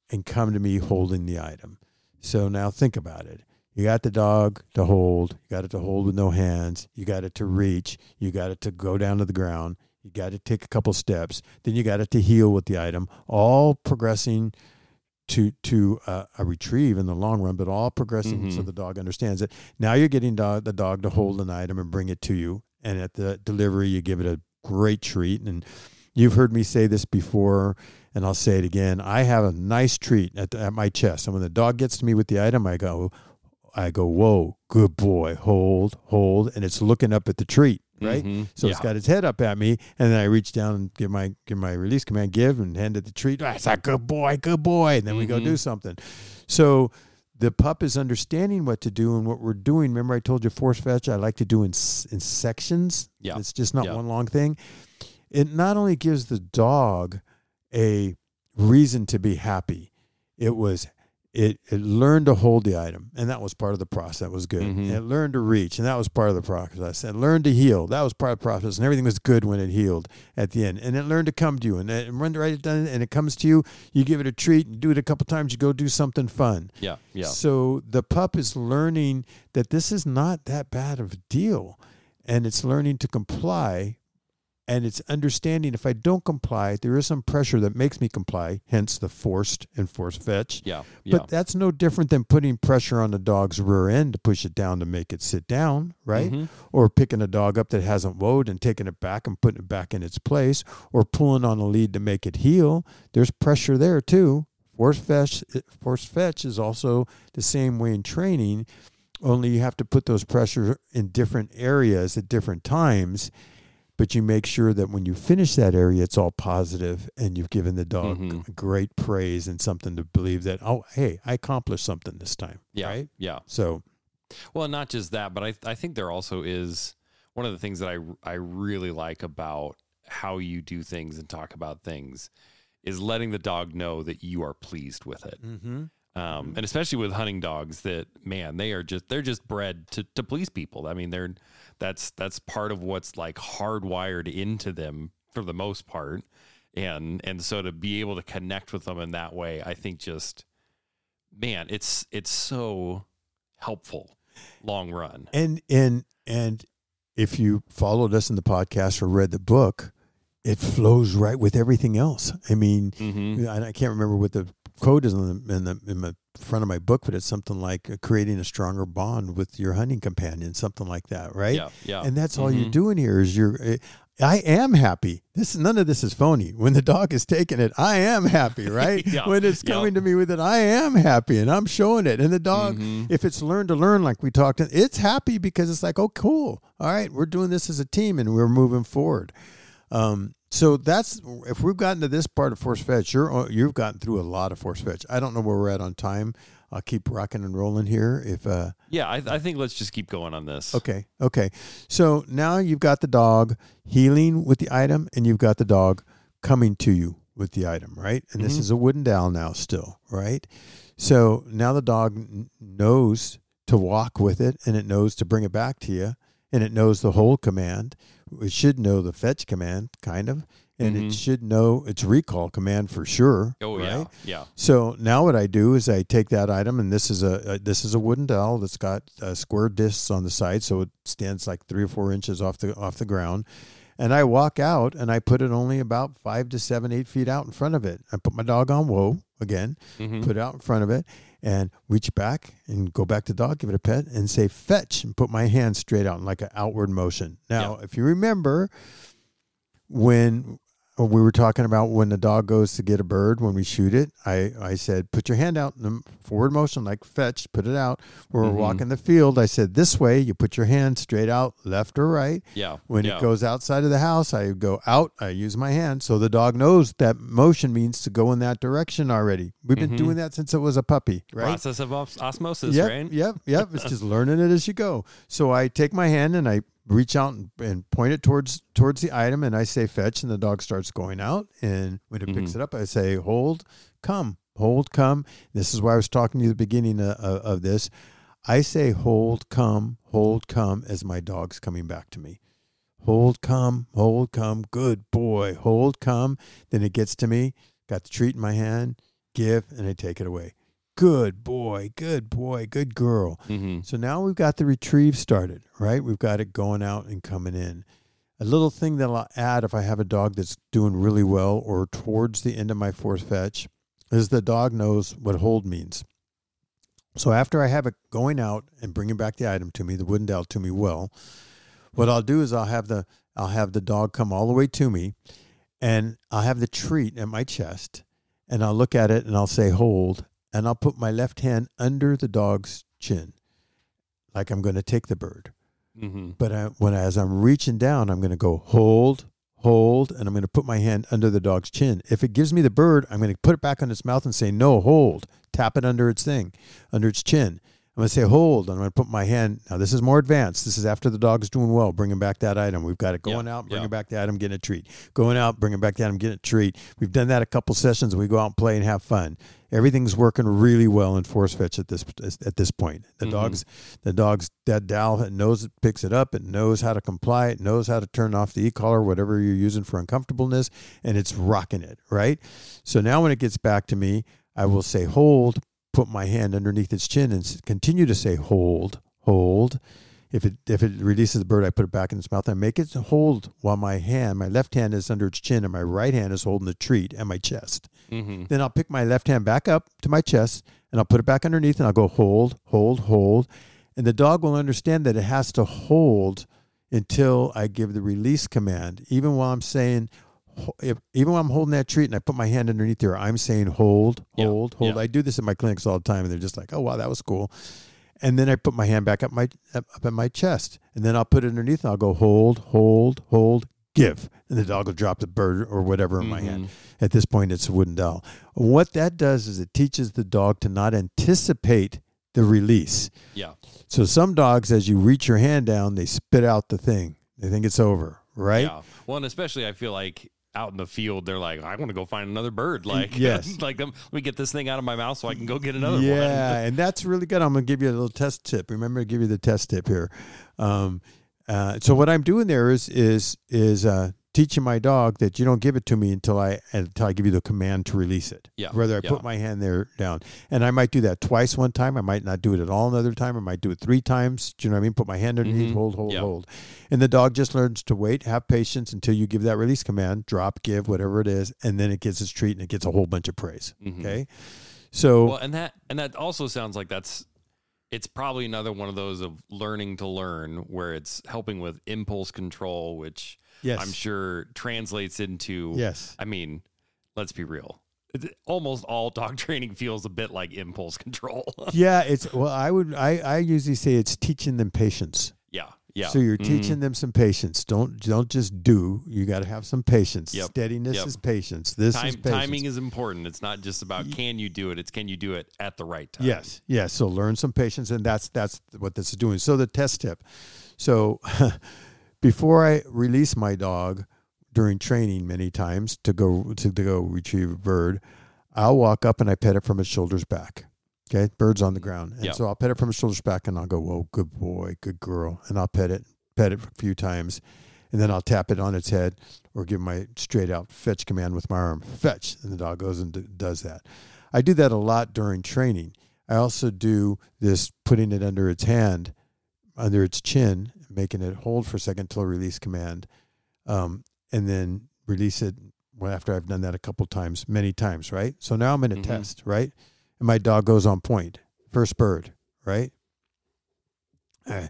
Speaker 2: and come to me holding the item. So now think about it. You got the dog to hold, you got it to hold with no hands, you got it to reach, you got it to go down to the ground, you got to take a couple steps, then you got it to heel with the item, all progressing to to uh, a retrieve in the long run, but all progressing so
Speaker 1: Mhm.
Speaker 2: the dog understands it. Now you're getting dog, the dog to hold an item and bring it to you, and at the delivery you give it a great treat. And you've heard me say this before, and I'll say it again. I have a nice treat at, the, at my chest, and when the dog gets to me with the item, I go, I go, whoa, good boy, hold, hold, and it's looking up at the treat, right?
Speaker 1: Mhm.
Speaker 2: So it's got its head up at me, and then I reach down and give my give my release command, give, and hand it the treat. That's a good boy, good boy. And then we go do something. So the pup is understanding what to do and what we're doing. Remember, I told you force fetch. I like to do in in sections.
Speaker 1: Yeah.
Speaker 2: it's just not
Speaker 1: Yeah.
Speaker 2: one long thing. It not only gives the dog a reason to be happy. It was it, it learned to hold the item, and that was part of the process. That was good.
Speaker 1: Mhm.
Speaker 2: It learned to reach, and that was part of the process. It learned to heel. That was part of the process, and everything was good when it heeled at the end. And it learned to come to you, and it run right done, and it comes to you. You give it a treat, and do it a couple times. You go do something fun.
Speaker 1: Yeah. Yeah.
Speaker 2: So the pup is learning that this is not that bad of a deal, and it's learning to comply. And it's understanding if I don't comply, there is some pressure that makes me comply, hence the forced and forced fetch.
Speaker 1: Yeah. Yeah.
Speaker 2: But that's no different than putting pressure on the dog's rear end to push it down to make it sit down, right?
Speaker 1: Mhm.
Speaker 2: Or picking a dog up that hasn't whoaed and taking it back and putting it back in its place, or pulling on a lead to make it heel. There's pressure there too. Force fetch, force fetch is also the same way in training, only you have to put those pressure in different areas at different times. But you make sure that when you finish that area, it's all positive and you've given the dog
Speaker 1: Mhm.
Speaker 2: great praise and something to believe that, oh, hey, I accomplished something this time.
Speaker 1: Yeah.
Speaker 2: Right?
Speaker 1: Yeah.
Speaker 2: So,
Speaker 1: Well, not just that, but I I think there also is one of the things that I I really like about how you do things and talk about things is letting the dog know that you are pleased with it.
Speaker 2: mm-hmm.
Speaker 1: Um, and especially with hunting dogs that man, they are just they're just bred to to please people. I mean, they're that's that's part of what's like hardwired into them for the most part. And and so to be able to connect with them in that way, I think just man, it's it's so helpful long run.
Speaker 2: and and and if you followed us in the podcast or read the book, it flows right with everything else. I mean,
Speaker 1: Mm-hmm.
Speaker 2: I, I can't remember what the quote is in the in the in the front of my book, but it's something like uh, creating a stronger bond with your hunting companion, something like that, right?
Speaker 1: Yeah, yeah.
Speaker 2: And that's all you're
Speaker 1: Mhm.
Speaker 2: doing here is you're. uh, I am happy. This none of this is phony. When the dog is taking it, I am happy, right?
Speaker 1: Yeah,
Speaker 2: When it's
Speaker 1: yeah.
Speaker 2: coming to me with it, I am happy, and I'm showing it. And the dog,
Speaker 1: Mhm.
Speaker 2: if it's learned to learn, like we talked, it's happy because it's like, oh, cool. All right, we're doing this as a team, and we're moving forward. Um, so that's if we've gotten to this part of force fetch, you're you've gotten through a lot of force fetch. I don't know where we're at on time. I'll keep rocking and rolling here. If uh,
Speaker 1: Yeah, I, I think let's just keep going on this.
Speaker 2: Okay. Okay. So now you've got the dog heeling with the item and you've got the dog coming to you with the item, right? And this
Speaker 1: Mhm.
Speaker 2: is a wooden dowel now still, right? So now the dog n- knows to walk with it and it knows to bring it back to you and it knows the hold command. It should know the fetch command, kind of, and
Speaker 1: Mhm.
Speaker 2: it should know its recall command for sure.
Speaker 1: Oh
Speaker 2: right?
Speaker 1: yeah, yeah.
Speaker 2: So now what I do is I take that item, and this is a, a this is a wooden dowel that's got uh, square discs on the side, so it stands like three or four inches off the off the ground. And I walk out, and I put it only about five to seven, eight feet out in front of it. I put my dog on whoa again,
Speaker 1: Mhm.
Speaker 2: put it out in front of it, and reach back and go back to the dog, give it a pet, and say fetch, and put my hand straight out in like an outward motion. Now, if you remember when we were talking about when the dog goes to get a bird when we shoot it, I, I said, put your hand out in the forward motion, like fetch, put it out. We're
Speaker 1: Mhm.
Speaker 2: walking the field, I said, this way, you put your hand straight out, left or right.
Speaker 1: Yeah.
Speaker 2: When
Speaker 1: yeah.
Speaker 2: it goes outside of the house, I go out, I use my hand. So the dog knows that motion means to go in that direction already. We've been
Speaker 1: Mhm.
Speaker 2: doing that since it was a puppy, right?
Speaker 1: process of os- osmosis,
Speaker 2: yep,
Speaker 1: right?
Speaker 2: Yep, yep. It's just learning it as you go. So I take my hand and I reach out and, and point it towards towards the item and I say fetch and the dog starts going out and when it picks
Speaker 1: Mhm.
Speaker 2: it up I say hold, come. hold, come. This is why I was talking to you at the beginning of, of this. I say hold, come, hold, come as my dog's coming back to me. Hold, come, hold, come. Good boy. Hold, come. Then it gets to me. Got the treat in my hand. Give, and I take it away. Good boy. Good boy. Good girl.
Speaker 1: Mm-hmm.
Speaker 2: So now we've got the retrieve started, right? We've got it going out and coming in. A little thing that I'll add if I have a dog that's doing really well or towards the end of my force fetch is the dog knows what hold means. So after I have it going out and bringing back the item to me, the wooden dowel to me well, what I'll do is I'll have the I'll have the dog come all the way to me and I'll have the treat at my chest and I'll look at it and I'll say hold and I'll put my left hand under the dog's chin like I'm going to take the bird.
Speaker 1: Mm-hmm.
Speaker 2: But I, when as I'm reaching down, I'm going to go hold, hold, and I'm going to put my hand under the dog's chin. If it gives me the bird, I'm going to put it back on its mouth and say no, hold. Tap it under its thing, under its chin. I'm going to say hold, and I'm going to put my hand. Now this is more advanced. This is after the dog's doing well, bringing back that item. We've got it going
Speaker 1: Yeah,
Speaker 2: out, bringing
Speaker 1: yeah.
Speaker 2: back the item, getting a treat. Going out, bringing back the item, getting a treat. We've done that a couple sessions. We go out and play and have fun. Everything's working really well in force fetch at this at this point. The
Speaker 1: Mhm.
Speaker 2: dog's the dog's that dowel knows it picks it up. It knows how to comply. It knows how to turn off the e-collar, whatever you're using for uncomfortableness, and it's rocking it right. So now when it gets back to me, I will say hold, put my hand underneath its chin, and continue to say hold, hold. If it if it releases the bird, I put it back in its mouth. I make it hold while my hand, my left hand is under its chin, and my right hand is holding the treat and my chest.
Speaker 1: Mm-hmm.
Speaker 2: Then I'll pick my left hand back up to my chest and I'll put it back underneath and I'll go hold, hold, hold. And the dog will understand that it has to hold until I give the release command. Even while I'm saying, if, even while I'm holding that treat and I put my hand underneath there, I'm saying hold,
Speaker 1: Yeah,
Speaker 2: hold, hold.
Speaker 1: yeah.
Speaker 2: I do this in my clinics all the time and they're just like, oh, wow, that was cool. And then I put my hand back up my up up at my chest, and then I'll put it underneath. And I'll go hold, hold, hold, give, and the dog will drop the bird or whatever in my hand. At this point, it's a wooden dowel. What that does is it teaches the dog to not anticipate the release.
Speaker 1: Yeah.
Speaker 2: So some dogs, as you reach your hand down, they spit out the thing. They think it's over, right?
Speaker 1: Yeah. Well, and especially I feel like out in the field, they're like, I want to go find another bird. Like,
Speaker 2: yes.
Speaker 1: like let me get this thing out of my mouth so I can go get another one.
Speaker 2: yeah, and that's really good. I'm going to give you a little test tip. Remember to give you the test tip here. Um, uh, so what I'm doing there is is is uh, teaching my dog that you don't give it to me until I until I give you the command to release it.
Speaker 1: Yeah,
Speaker 2: Whether I
Speaker 1: yeah.
Speaker 2: put my hand there down, and I might do that twice one time. I might not do it at all another time. I might do it three times. Do you know what I mean? Put my hand underneath,
Speaker 1: Mhm.
Speaker 2: hold, hold,
Speaker 1: Yeah.
Speaker 2: hold, and the dog just learns to wait, have patience until you give that release command, drop, give, whatever it is, and then it gets its treat and it gets a whole bunch of praise.
Speaker 1: Mhm.
Speaker 2: Okay, so
Speaker 1: Well, and that and that also sounds like that's it's probably another one of those of learning to learn where it's helping with impulse control, which
Speaker 2: yes,
Speaker 1: I'm sure translates into
Speaker 2: yes.
Speaker 1: I mean, let's be real. Almost all dog training feels a bit like impulse control.
Speaker 2: yeah, it's well. I would. I I usually say it's teaching them patience.
Speaker 1: yeah. Yeah.
Speaker 2: So you're
Speaker 1: Mhm.
Speaker 2: teaching them some patience. Don't don't just do. You got to have some patience.
Speaker 1: Yep.
Speaker 2: Steadiness
Speaker 1: Yep.
Speaker 2: is patience. This
Speaker 1: Time,
Speaker 2: is patience.
Speaker 1: timing is important. It's not just about can you do it. It's can you do it at the right time.
Speaker 2: Yes, yes. So learn some patience, and that's that's what this is doing. So the test tip. So before I release my dog during training, many times to go to, to go retrieve a bird, I'll walk up and I pet it from its shoulders back. Okay, bird's on the ground, and
Speaker 1: Yeah.
Speaker 2: so I'll pet it from its shoulders back, and I'll go, "Whoa, good boy, good girl," and I'll pet it, pet it a few times, and then I'll tap it on its head or give my straight out fetch command with my arm, fetch, and the dog goes and d- does that. I do that a lot during training. I also do this putting it under its hand, under its chin, making it hold for a second till a release command, um, and then release it well, after I've done that a couple times, many times, right? So now I'm in a
Speaker 1: Mhm.
Speaker 2: test, right? And my dog goes on point. First bird, right? Uh,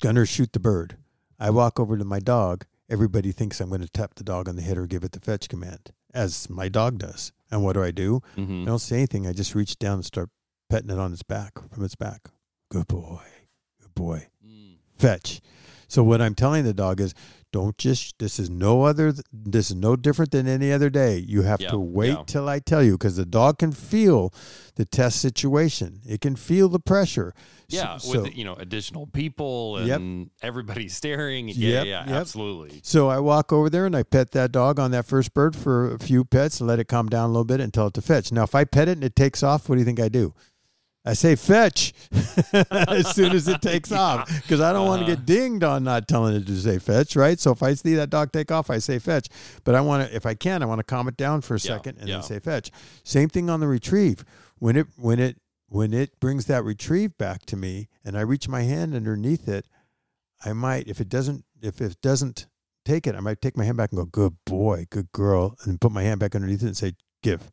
Speaker 2: gunner shoot the bird. I walk over to my dog. Everybody thinks I'm going to tap the dog on the head or give it the fetch command, as my dog does. And what do I do?
Speaker 1: Mhm.
Speaker 2: I don't say anything. I just reach down and start petting it on its back, from its back. Good boy. Good boy.
Speaker 1: Mm.
Speaker 2: Fetch. So what I'm telling the dog is Don't just. This is no other. This is no different than any other day. You have
Speaker 1: Yeah,
Speaker 2: to wait
Speaker 1: yeah.
Speaker 2: till I tell you because the dog can feel the test situation. It can feel the pressure.
Speaker 1: Yeah,
Speaker 2: So,
Speaker 1: with you know additional people
Speaker 2: Yep.
Speaker 1: and everybody staring. Yeah,
Speaker 2: Yep,
Speaker 1: yeah,
Speaker 2: yep.
Speaker 1: absolutely.
Speaker 2: so I walk over there and I pet that dog on that first bird for a few pets and let it calm down a little bit and tell it to fetch. Now, if I pet it and it takes off, what do you think I do? I say fetch as soon as it takes off because I don't want to get uh. dinged on not telling it to say fetch, right? So if I see that dog take off, I say fetch. But I want to, if I can, I want to calm it down for a
Speaker 1: Yeah,
Speaker 2: second and
Speaker 1: yeah.
Speaker 2: then say fetch. Same thing on the retrieve. When it when it when it brings that retrieve back to me and I reach my hand underneath it, I might if it doesn't if it doesn't take it, I might take my hand back and go, "Good boy, good girl," and put my hand back underneath it and say, "Give."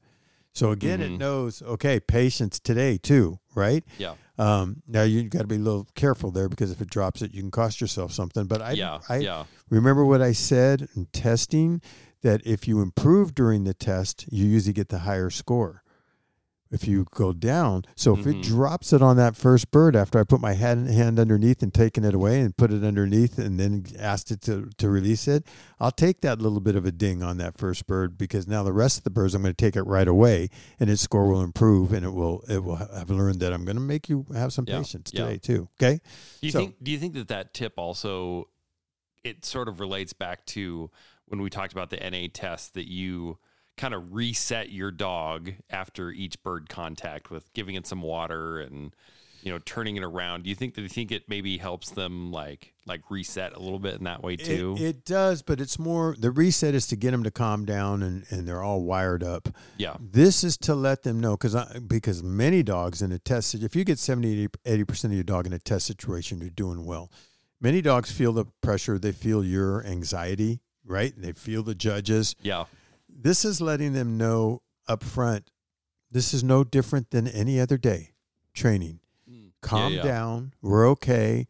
Speaker 2: So again, it
Speaker 1: Mhm.
Speaker 2: knows, okay, patience today too, right?
Speaker 1: Yeah,
Speaker 2: Um, now you got to be a little careful there because if it drops it, you can cost yourself something. But I,
Speaker 1: yeah,
Speaker 2: I
Speaker 1: yeah.
Speaker 2: remember what I said in testing that if you improve during the test, you usually get the higher score. If you go down, so if
Speaker 1: Mhm.
Speaker 2: it drops it on that first bird after I put my hand, hand underneath and taken it away and put it underneath and then asked it to, to release it, I'll take that little bit of a ding on that first bird because now the rest of the birds I'm going to take it right away and its score will improve and it will it will have learned that I'm going to make you have some
Speaker 1: Yeah,
Speaker 2: patience
Speaker 1: yeah.
Speaker 2: today too. Okay.
Speaker 1: Do you
Speaker 2: So-
Speaker 1: think? Do you think that that tip also it sort of relates back to when we talked about the NA test that you kind of reset your dog after each bird contact with giving it some water and you know turning it around. Do you think that you think it maybe helps them like like reset a little bit in that way too?
Speaker 2: It, it does, but it's more the reset is to get them to calm down and, and they're all wired up.
Speaker 1: yeah,
Speaker 2: This is to let them know because because many dogs in a test if you get 70 80 percent of your dog in a test situation you're doing well. Many dogs feel the pressure, they feel your anxiety, right? They feel the judges.
Speaker 1: yeah,
Speaker 2: This is letting them know up front this is no different than any other day training hmm. calm
Speaker 1: yeah.
Speaker 2: down. We're okay.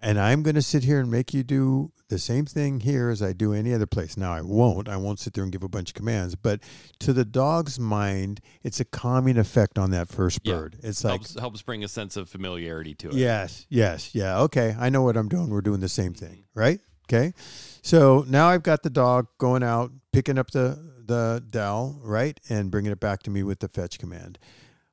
Speaker 2: And I'm going to sit here and make you do the same thing here as I do any other place. Now, I won't. I won't sit there and give a bunch of commands. But to the dog's mind, it's a calming effect on that first
Speaker 1: Yeah.
Speaker 2: bird. It's like,
Speaker 1: helps helps bring a sense of familiarity to it.
Speaker 2: yes, yes, yeah, okay. I know what I'm doing. We're doing the same thing, mm-hmm. right? Okay. So now I've got the dog going out, picking up the, the dowel, right? And bringing it back to me with the fetch command.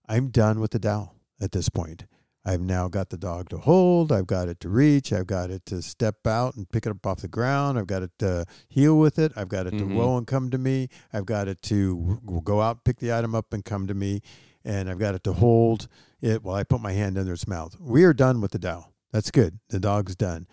Speaker 2: I'm done with the dowel at this point. I've now got the dog to hold. I've got it to reach. I've got it to step out and pick it up off the ground. I've got it to heel with it. I've got it
Speaker 1: Mhm.
Speaker 2: to roll and come to me. I've got it to go out, pick the item up, and come to me. And I've got it to hold it while I put my hand under its mouth. We are done with the dowel. That's good. The dog's done.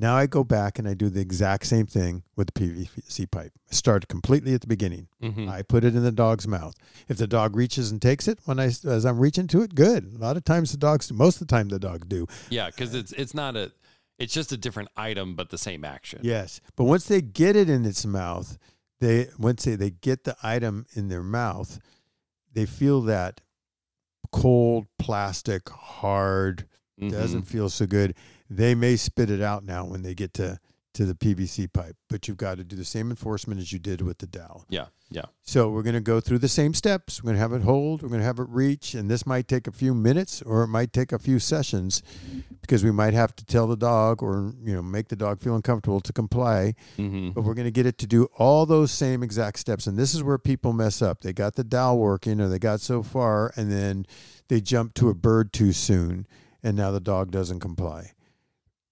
Speaker 2: Now I go back and I do the exact same thing with the PVC pipe. I start completely at the beginning.
Speaker 1: Mhm.
Speaker 2: I put it in the dog's mouth. If the dog reaches and takes it when I as I'm reaching to it, good. A lot of times the dogs, most of the time the dogs do.
Speaker 1: yeah, because it's it's not a it's just a different item but the same action.
Speaker 2: Yes, but once they get it in its mouth, they once they, they get the item in their mouth, they feel that cold plastic, hard,
Speaker 1: Mhm.
Speaker 2: doesn't feel so good. They may spit it out now when they get to to the PVC pipe, but you've got to do the same enforcement as you did with the dowel.
Speaker 1: Yeah, yeah.
Speaker 2: So we're going to go through the same steps. We're going to have it hold. We're going to have it reach, and this might take a few minutes or it might take a few sessions because we might have to tell the dog or you know make the dog feel uncomfortable to comply.
Speaker 1: hmm
Speaker 2: But we're going to get it to do all those same exact steps, and this is where people mess up. They got the dowel working, or they got so far, and then they jump to a bird too soon, and now the dog doesn't comply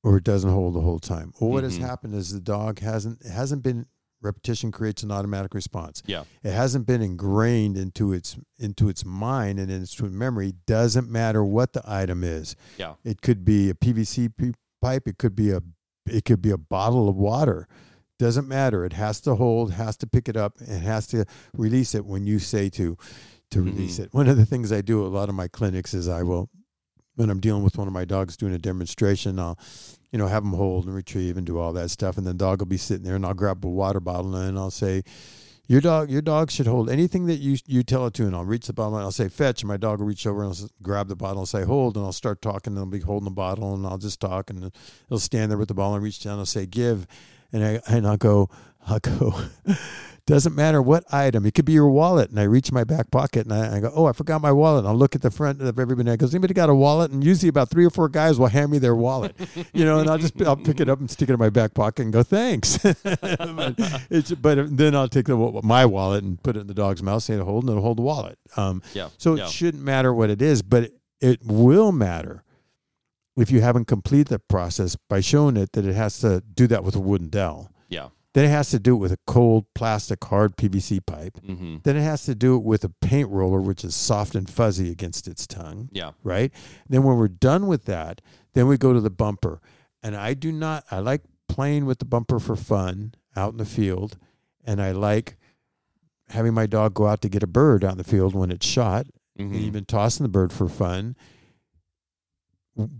Speaker 2: or it doesn't hold the whole time. Well, what has
Speaker 1: Mhm.
Speaker 2: happened is the dog hasn't it hasn't been repetition creates an automatic response.
Speaker 1: Yeah.
Speaker 2: It hasn't been ingrained into its into its mind and into its memory. Doesn't matter what the item is.
Speaker 1: Yeah.
Speaker 2: It could be a PVC pipe. It could be a it could be a bottle of water. Doesn't matter. It has to hold. Has to pick it up. and has to release it when you say to to release it. One of the things I do at a lot of my clinics is I will when I'm dealing with one of my dogs doing a demonstration, I'll, you know, have them hold and retrieve and do all that stuff. And then the dog will be sitting there and I'll grab a water bottle and I'll say, your dog, your dog should hold anything that you you tell it to, and I'll reach the bottle and I'll say fetch, and my dog will reach over and I'll grab the bottle and say hold, and I'll start talking, and I'll be holding the bottle, and I'll just talk, and he'll stand there with the bottle and reach down and say give, and I and I'll go, I'll go, Doesn't matter what item. It could be your wallet. And I reach my back pocket and I, I go, oh, I forgot my wallet. And I'll look at the front of everybody. And I goes, anybody got a wallet? And usually about three or four guys will hand me their wallet, you know, and I'll just I'll pick it up and stick it in my back pocket and go, thanks. but, it's, but then I'll take the, my wallet and put it in the dog's mouth, say to hold, and it'll hold the wallet. Um,
Speaker 1: Yeah.
Speaker 2: so
Speaker 1: yeah.
Speaker 2: it shouldn't matter what it is, but it, it will matter if you haven't completed the process by showing it that it has to do that with a wooden dowel.
Speaker 1: Yeah.
Speaker 2: Then it has to do it with a cold plastic hard PVC pipe.
Speaker 1: Mm-hmm.
Speaker 2: Then it has to do it with a paint roller, which is soft and fuzzy against its tongue,
Speaker 1: Yeah.
Speaker 2: right? Then when we're done with that, then we go to the bumper. And I do not, I like playing with the bumper for fun out in the field. And I like having my dog go out to get a bird out in the field when it's shot
Speaker 1: Mm-hmm.
Speaker 2: and even tossing the bird for fun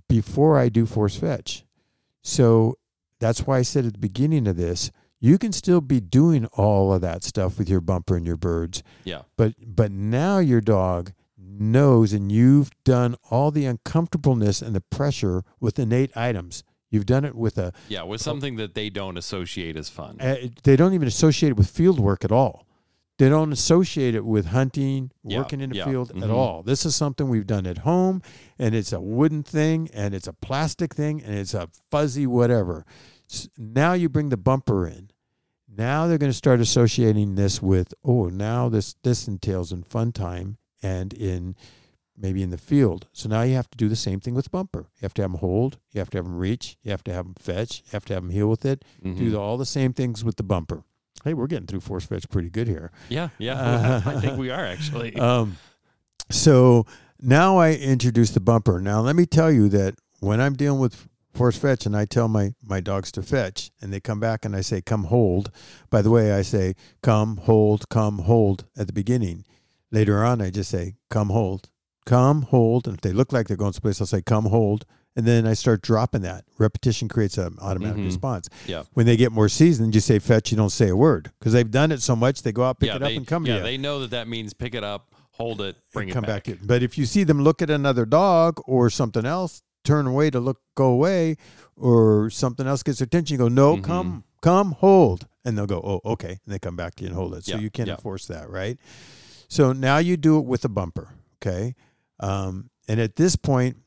Speaker 2: before I do force fetch. So that's why I said at the beginning of this, you can still be doing all of that stuff with your bumper and your birds,
Speaker 1: Yeah.
Speaker 2: but but now your dog knows and you've done all the uncomfortableness and the pressure with innate items. You've done it with a
Speaker 1: Yeah. With something that they don't associate as fun.
Speaker 2: uh, they don't even associate it with field work at all. They don't associate it with hunting,
Speaker 1: Yeah,
Speaker 2: working in the
Speaker 1: yeah,
Speaker 2: field
Speaker 1: mhm.
Speaker 2: at all. This is something we've done at home, and it's a wooden thing, and it's a plastic thing, and it's a fuzzy whatever. S- Now you bring the bumper in. Now they're going to start associating this with oh, now this this entails in fun time and in maybe in the field. So now you have to do the same thing with bumper. You have to have them hold. You have to have them reach. You have to have them fetch. You have to have them heel with it
Speaker 1: Mhm.
Speaker 2: do the, all the same things with the bumper. Hey, we're getting through force fetch pretty good here.
Speaker 1: Yeah. Yeah.
Speaker 2: Uh,
Speaker 1: I think we are actually.
Speaker 2: Um, so now I introduce the bumper. Now let me tell you that when I'm dealing with force fetch and I tell my my dogs to fetch and they come back and I say come hold. By the way, I say come hold, come hold at the beginning. Later on, I just say come hold, come hold, and if they look like they're going someplace, I'll say come hold. And then I start dropping that. Repetition creates an automatic
Speaker 1: Mhm.
Speaker 2: response.
Speaker 1: Yeah.
Speaker 2: When they get more seasoned, you say fetch, you don't say a word because they've done it so much. They go out, pick
Speaker 1: yeah.
Speaker 2: it up,
Speaker 1: they,
Speaker 2: and come back.
Speaker 1: yeah.
Speaker 2: to you.
Speaker 1: They know that that means pick it up, hold it, bring it
Speaker 2: come
Speaker 1: back.
Speaker 2: back. But if you see them look at another dog or something else, turn away to look, go away, or something else gets their attention, you go, no,
Speaker 1: Mhm.
Speaker 2: come, come, hold, and they'll go, oh, okay, and they come back to you and hold it. So
Speaker 1: Yeah,
Speaker 2: you can't
Speaker 1: yeah.
Speaker 2: enforce that, right? So now you do it with a bumper, okay? Um, and at this point,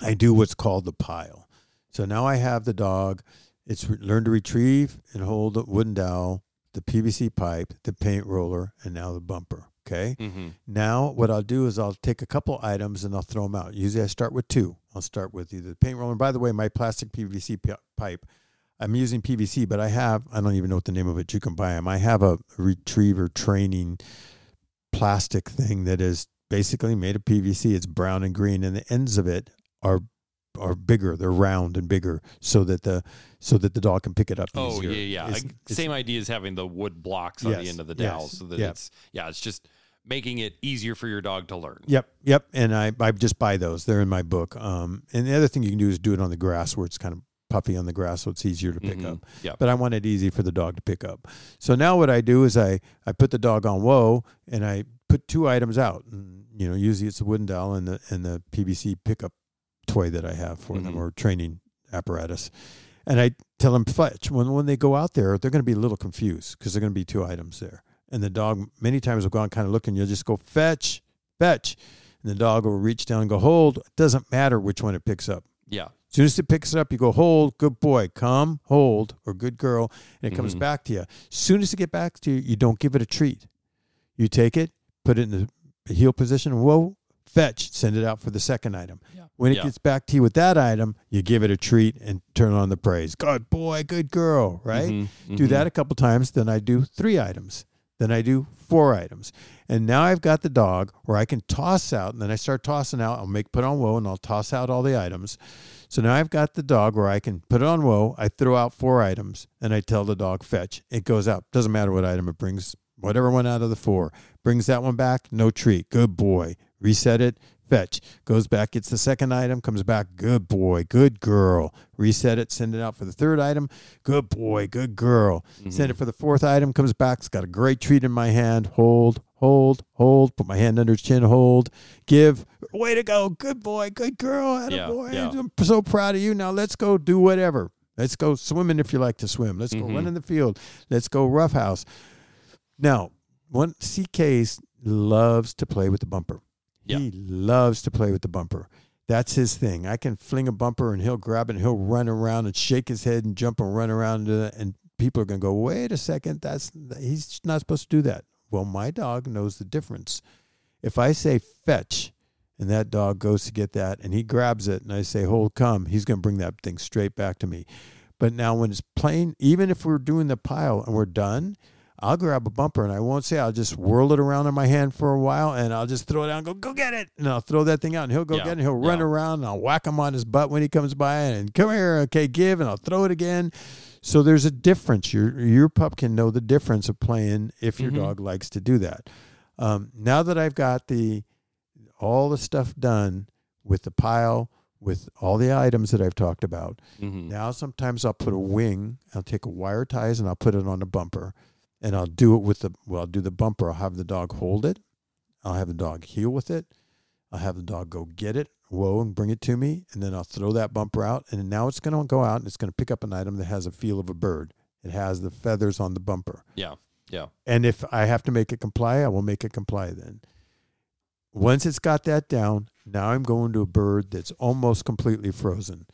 Speaker 2: I do what's called the pile. So now I have the dog. It's re- learn to retrieve and hold the wooden dowel, the PVC pipe, the paint roller, and now the bumper. Okay.
Speaker 1: Mm-hmm.
Speaker 2: Now, what I'll do is I'll take a couple items and I'll throw them out. Usually, I start with two. I'll start with either the paint roller. And by the way, my plastic PVC pi- pipe, I'm using PVC, but I have, I don't even know what the name of it. You can buy them. I have a retriever training plastic thing that is basically made of PVC. It's brown and green, and the ends of it are are bigger. They're round and bigger, so that the so that the dog can pick it up.
Speaker 1: Oh
Speaker 2: easier.
Speaker 1: yeah, yeah.
Speaker 2: It's-
Speaker 1: I-
Speaker 2: it's-
Speaker 1: same idea as having the wood blocks on the end of the
Speaker 2: yes,
Speaker 1: dowel, so that
Speaker 2: yeah.
Speaker 1: it's yeah, it's just making it easier for your dog to learn.
Speaker 2: Yep, yep. And I, I just buy those. They're in my book. Um, and the other thing you can do is do it on the grass where it's kind of puffy on the grass, so it's easier to pick
Speaker 1: Mhm.
Speaker 2: up.
Speaker 1: Yeah.
Speaker 2: But I want it easy for the dog to pick up. So now what I do is I, I put the dog on whoa and I put two items out. And, you know, usually it's a wooden dowel and the and the PVC pickup toy that I have for them
Speaker 1: Mhm.
Speaker 2: or training apparatus. And I tell them fetch. When when they go out there, they're going to be a little confused because they're going to be two items there. And the dog many times will go on kind of looking. You'll just go fetch, fetch, and the dog will reach down and go hold. It doesn't matter which one it picks up.
Speaker 1: Yeah.
Speaker 2: As soon as it picks it up, you go hold, good boy, come, hold, or good girl, and it comes
Speaker 1: Mhm.
Speaker 2: back to you. As soon as it get back to you, you don't give it a treat. You take it, put it in the heel position, whoa, fetch, send it out for the second item.
Speaker 1: Yeah.
Speaker 2: When it
Speaker 1: Yeah.
Speaker 2: gets back to you with that item, you give it a treat and turn on the praise. Good boy, good girl, right?
Speaker 1: Mhm,
Speaker 2: do
Speaker 1: mhm.
Speaker 2: that a couple times then i do three items then i do four items and now i've got the dog where i can toss out and then i start tossing out i'll make put on whoa and i'll toss out all the items so now i've got the dog where i can put it on whoa. i throw out four items and i tell the dog fetch it goes out doesn't matter what item it brings whatever one out of the four brings that one back no treat good boy reset it fetch goes back gets the second item comes back good boy good girl reset it send it out for the third item good boy good girl send it for the fourth item comes back it's got a great treat in my hand hold hold hold put my hand under his chin hold give way to go good boy good girl
Speaker 1: Yeah,
Speaker 2: boy
Speaker 1: yeah.
Speaker 2: i'm so proud of you now let's go do whatever Let's go swimming if you like to swim. Let's go
Speaker 1: Mhm.
Speaker 2: run in the field. Let's go roughhouse. Now, one CK loves to play with the bumper. He loves to play with the bumper. That's his thing. I can fling a bumper and he'll grab it and he'll run around and shake his head and jump and run around uh, and people are going to go, "Wait a second, that's he's not supposed to do that." Well, my dog knows the difference. If I say fetch and that dog goes to get that and he grabs it and I say hold come, he's going to bring that thing straight back to me. But now when it's plain, even if we're doing the pile and we're done, I'll grab a bumper and I won't say I'll just whirl it around in my hand for a while and I'll just throw it out and go, go get it. And I'll throw that thing out and he'll go
Speaker 1: Yeah,
Speaker 2: get it and he'll run around and I'll whack him on his butt when he comes by and come here, okay, give and I'll throw it again. So there's a difference. Your your pup can know the difference of playing if your
Speaker 1: Mhm.
Speaker 2: dog likes to do that. Um, now that I've got the all the stuff done with the pile, with all the items that I've talked about,
Speaker 1: Mhm.
Speaker 2: now sometimes I'll put a wing, I'll take a wire ties and I'll put it on a bumper. And I'll do it with the well, I'll do the bumper. I'll have the dog hold it. I'll have the dog heel with it. I'll have the dog go get it, whoa, and bring it to me. And then I'll throw that bumper out. And now it's gonna go out and it's gonna pick up an item that has a feel of a bird. It has the feathers on the bumper.
Speaker 1: Yeah. Yeah.
Speaker 2: And if I have to make it comply, I will make it comply then. Once it's got that down, now I'm going to a bird that's almost completely frozen.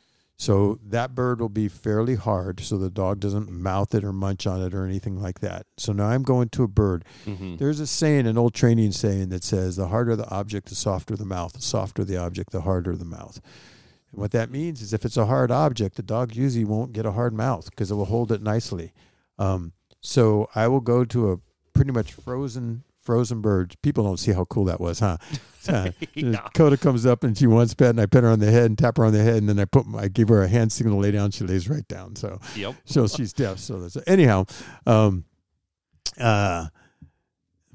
Speaker 2: So that bird will be fairly hard so the dog doesn't mouth it or munch on it or anything like that. So now I'm going to a bird.
Speaker 1: Mhm.
Speaker 2: There's a saying, an old training saying that says the harder the object, the softer the mouth. The softer the object, the harder the mouth. And what that means is if it's a hard object, the dog usually won't get a hard mouth because it will hold it nicely. Um, so I will go to a pretty much frozen frozen bird. People don't see how cool that was, huh? Uh,
Speaker 1: Yeah.
Speaker 2: Coda comes up and she wants pet, and I pet her on the head and tap her on the head, and then I put my, I give her a hand signal to lay down. She lays right down. So
Speaker 1: Yep.
Speaker 2: so she's deaf. So that's anyhow. Um, uh,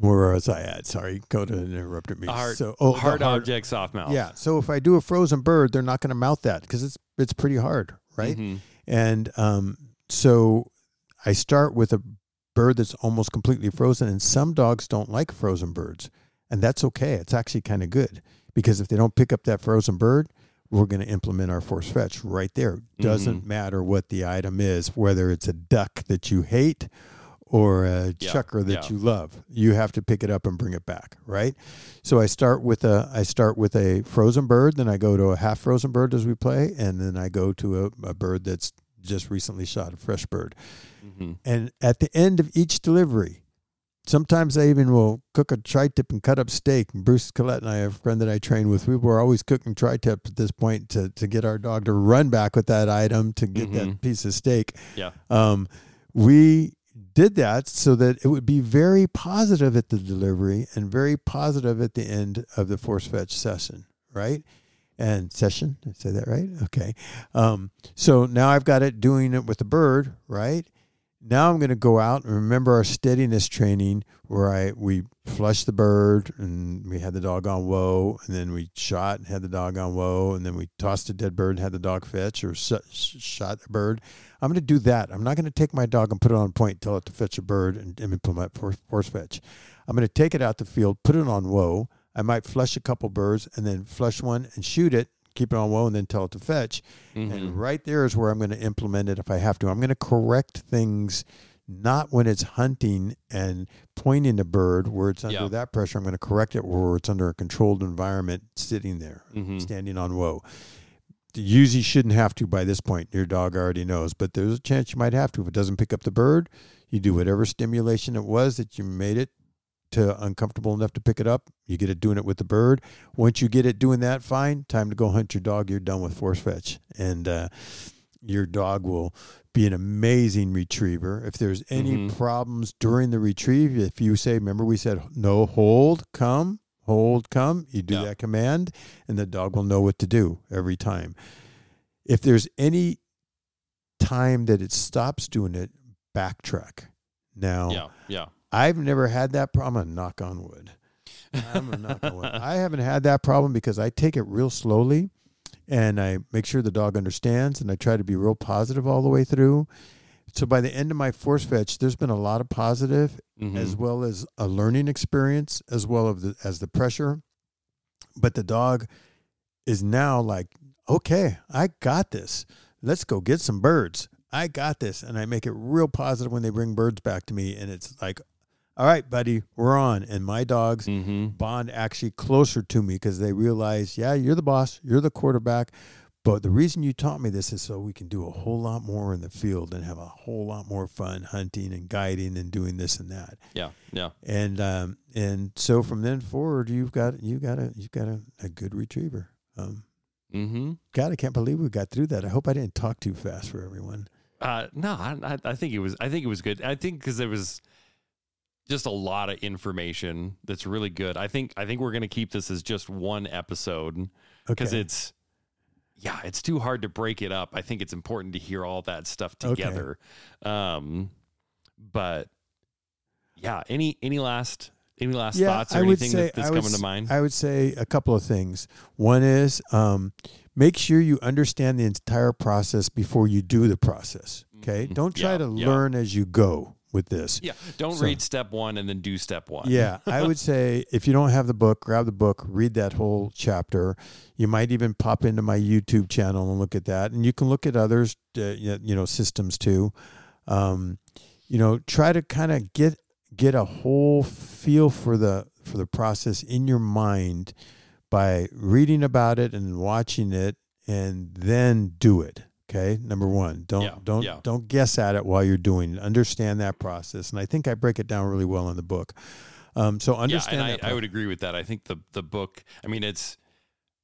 Speaker 2: where was I at? Sorry, Coda interrupted me.
Speaker 1: Hard-
Speaker 2: so oh, the
Speaker 1: hard, object, soft mouth.
Speaker 2: Yeah. So if I do a frozen bird, they're not going to mouth that because it's it's pretty hard, right?
Speaker 1: Mhm.
Speaker 2: And um, so I start with a bird that's almost completely frozen, and some dogs don't like frozen birds, and that's okay. It's actually kind of good because if they don't pick up that frozen bird, we're going to implement our force fetch right there. Doesn't mm-hmm. matter what the item is, whether it's a duck that you hate or a
Speaker 1: Yeah,
Speaker 2: chukar that
Speaker 1: yeah.
Speaker 2: you love. You have to pick it up and bring it back, right? So I start with a I start with a frozen bird, then I go to a half frozen bird as we play, and then I go to a, a bird that's just recently shot, a fresh bird.
Speaker 1: Mhm.
Speaker 2: And at the end of each delivery, sometimes I even will cook a tri-tip and cut up steak. And Bruce Collette and I, a friend that I train with, we were always cooking tri-tip at this point to, to get our dog to run back with that item to get that
Speaker 1: Mhm.
Speaker 2: piece of steak.
Speaker 1: Yeah.
Speaker 2: Um, we did that so that it would be very positive at the delivery and very positive at the end of the force fetch session, right? And session, did I say that right? Okay. Um, so now I've got it doing it with the bird, right? Now I'm going to go out and remember our steadiness training where I we flushed the bird and we had the dog on whoa, and then we shot and had the dog on whoa, and then we tossed a dead bird and had the dog fetch or sh- sh- shot a bird. I'm going to do that. I'm not going to take my dog and put it on point, tell it to fetch a bird, and, and implement force, fetch. I'm going to take it out the field, put it on whoa. I might flush a couple birds and then flush one and shoot it, keep it on whoa, and then tell it to fetch.
Speaker 1: Mhm.
Speaker 2: And right there is where I'm going to implement it if I have to. I'm going to correct things not when it's hunting and pointing the bird where it's under
Speaker 1: Yeah.
Speaker 2: that pressure. I'm going to correct it where it's under a controlled environment sitting there,
Speaker 1: Mhm.
Speaker 2: standing on. You usually shouldn't have to by this point. Your dog already knows, but there's a chance you might have to. If it doesn't pick up the bird, you do whatever stimulation it was that you made it to uncomfortable enough to pick it up. You get it doing it with the bird. Once you get it doing that fine, time to go hunt your dog. You're done with force fetch. And uh, your dog will be an amazing retriever. If there's any
Speaker 1: Mhm.
Speaker 2: problems during the retrieve, if you say, remember we said no, hold, come, hold, come, you do
Speaker 1: Yeah.
Speaker 2: that command, and the dog will know what to do every time. If there's any time that it stops doing it, backtrack. Now,
Speaker 1: Yeah. Yeah.
Speaker 2: I've never had that problem. Knock on wood. I'm gonna knock on wood. I haven't had that problem because I take it real slowly and I make sure the dog understands and I try to be real positive all the way through. So by the end of my force fetch, there's been a lot of positive
Speaker 1: Mhm.
Speaker 2: as well as a learning experience as well as the, as the pressure. But the dog is now like, okay, I got this. Let's go get some birds. I got this. And I make it real positive when they bring birds back to me. And it's like, all right, buddy, we're on. And my dogs
Speaker 1: Mm-hmm.
Speaker 2: bond actually closer to me because they realize, yeah, you're the boss, you're the quarterback. But the reason you taught me this is so we can do a whole lot more in the field and have a whole lot more fun hunting and guiding and doing this and that.
Speaker 1: Yeah. Yeah.
Speaker 2: And um, and so from then forward, you've got you got a you've got a, a good retriever. Um,
Speaker 1: Mm-hmm.
Speaker 2: God, I can't believe we got through that. I hope I didn't talk too fast for everyone.
Speaker 1: Uh, no, I, I- I think it was. I think it was good. I think because there was just a lot of information that's really good. I think. I think we're gonna keep this as just one episode because
Speaker 2: Okay.
Speaker 1: it's. Yeah, it's too hard to break it up. I think it's important to hear all that stuff
Speaker 2: Okay.
Speaker 1: together. Um, but yeah, any any last any last thoughts or anything
Speaker 2: say-
Speaker 1: that, that's
Speaker 2: I would
Speaker 1: coming to mind?
Speaker 2: I would say a couple of things. One is um, make sure you understand the entire process before you do the process. Okay,
Speaker 1: Mhm.
Speaker 2: don't try
Speaker 1: Yeah,
Speaker 2: to
Speaker 1: yeah.
Speaker 2: learn as you go with this.
Speaker 1: yeah, don't
Speaker 2: So-
Speaker 1: read step one and then do step one.
Speaker 2: Yeah, I would say if you don't have the book, grab the book, read that whole chapter. You might even pop into my YouTube channel and look at that, and you can look at others, uh, you know, systems too. Um, you know, try to kind of get get a whole feel for the for the process in your mind by reading about it and watching it, and then do it. Okay, number one, don't
Speaker 1: Yeah,
Speaker 2: don't
Speaker 1: yeah.
Speaker 2: don't guess at it while you're doing. it. Understand that process, and I think I break it down really well in the book. Um, so understand
Speaker 1: yeah. I, I would agree with that. I think the the book. I mean, it's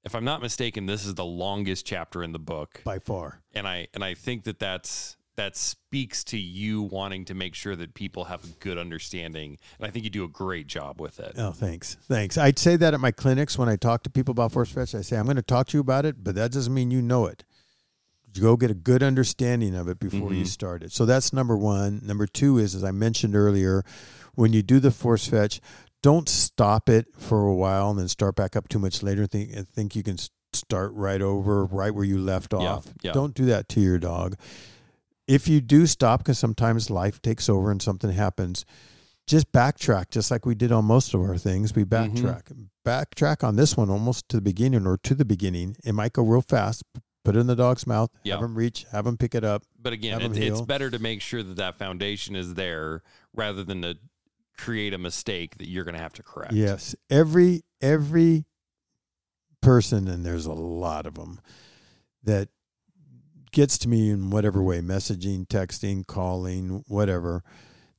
Speaker 1: if I'm not mistaken, this is the longest chapter in the book,
Speaker 2: by far.
Speaker 1: and I and I think that that's that speaks to you wanting to make sure that people have a good understanding, and I think you do a great job with it.
Speaker 2: Oh, thanks, thanks. I'd say that at my clinics when I talk to people about force fetch. I say I'm going to talk to you about it, but that doesn't mean you know it. You go get a good understanding of it before you
Speaker 1: Mhm.
Speaker 2: start it. So that's number one. Number two is, as I mentioned earlier, when you do the force fetch, don't stop it for a while and then start back up too much later. Think think you can start right over, right where you left off.
Speaker 1: yeah.
Speaker 2: Don't do that to your dog. If you do stop, because sometimes life takes over and something happens, just backtrack, just like we did on most of our things. We
Speaker 1: Mm-hmm.
Speaker 2: backtrack. Backtrack on this one almost to the beginning or to the beginning. It might go real fast. Put it in the dog's mouth.
Speaker 1: Yeah.
Speaker 2: Have them reach. Have them pick it up.
Speaker 1: But again, it's, it's better to make sure that that foundation is there rather than to create a mistake that you're going to have to correct.
Speaker 2: Yes. Every every person, and there's a lot of them, that gets to me in whatever way, messaging, texting, calling, whatever,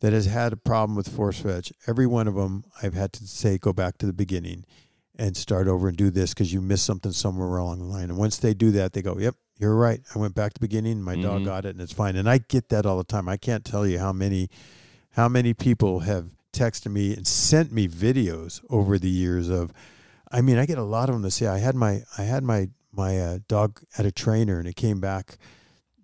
Speaker 2: that has had a problem with force fetch. Every one of them, I've had to say, go back to the beginning and start over and do this because you missed something somewhere along the line. And once they do that, they go, "Yep, you're right. I went back to the beginning. My dog
Speaker 1: Mhm.
Speaker 2: got it, and it's fine." And I get that all the time. I can't tell you how many how many people have texted me and sent me videos over the years of I mean, I get a lot of them to say I had my I had my my uh, dog at a trainer and it came back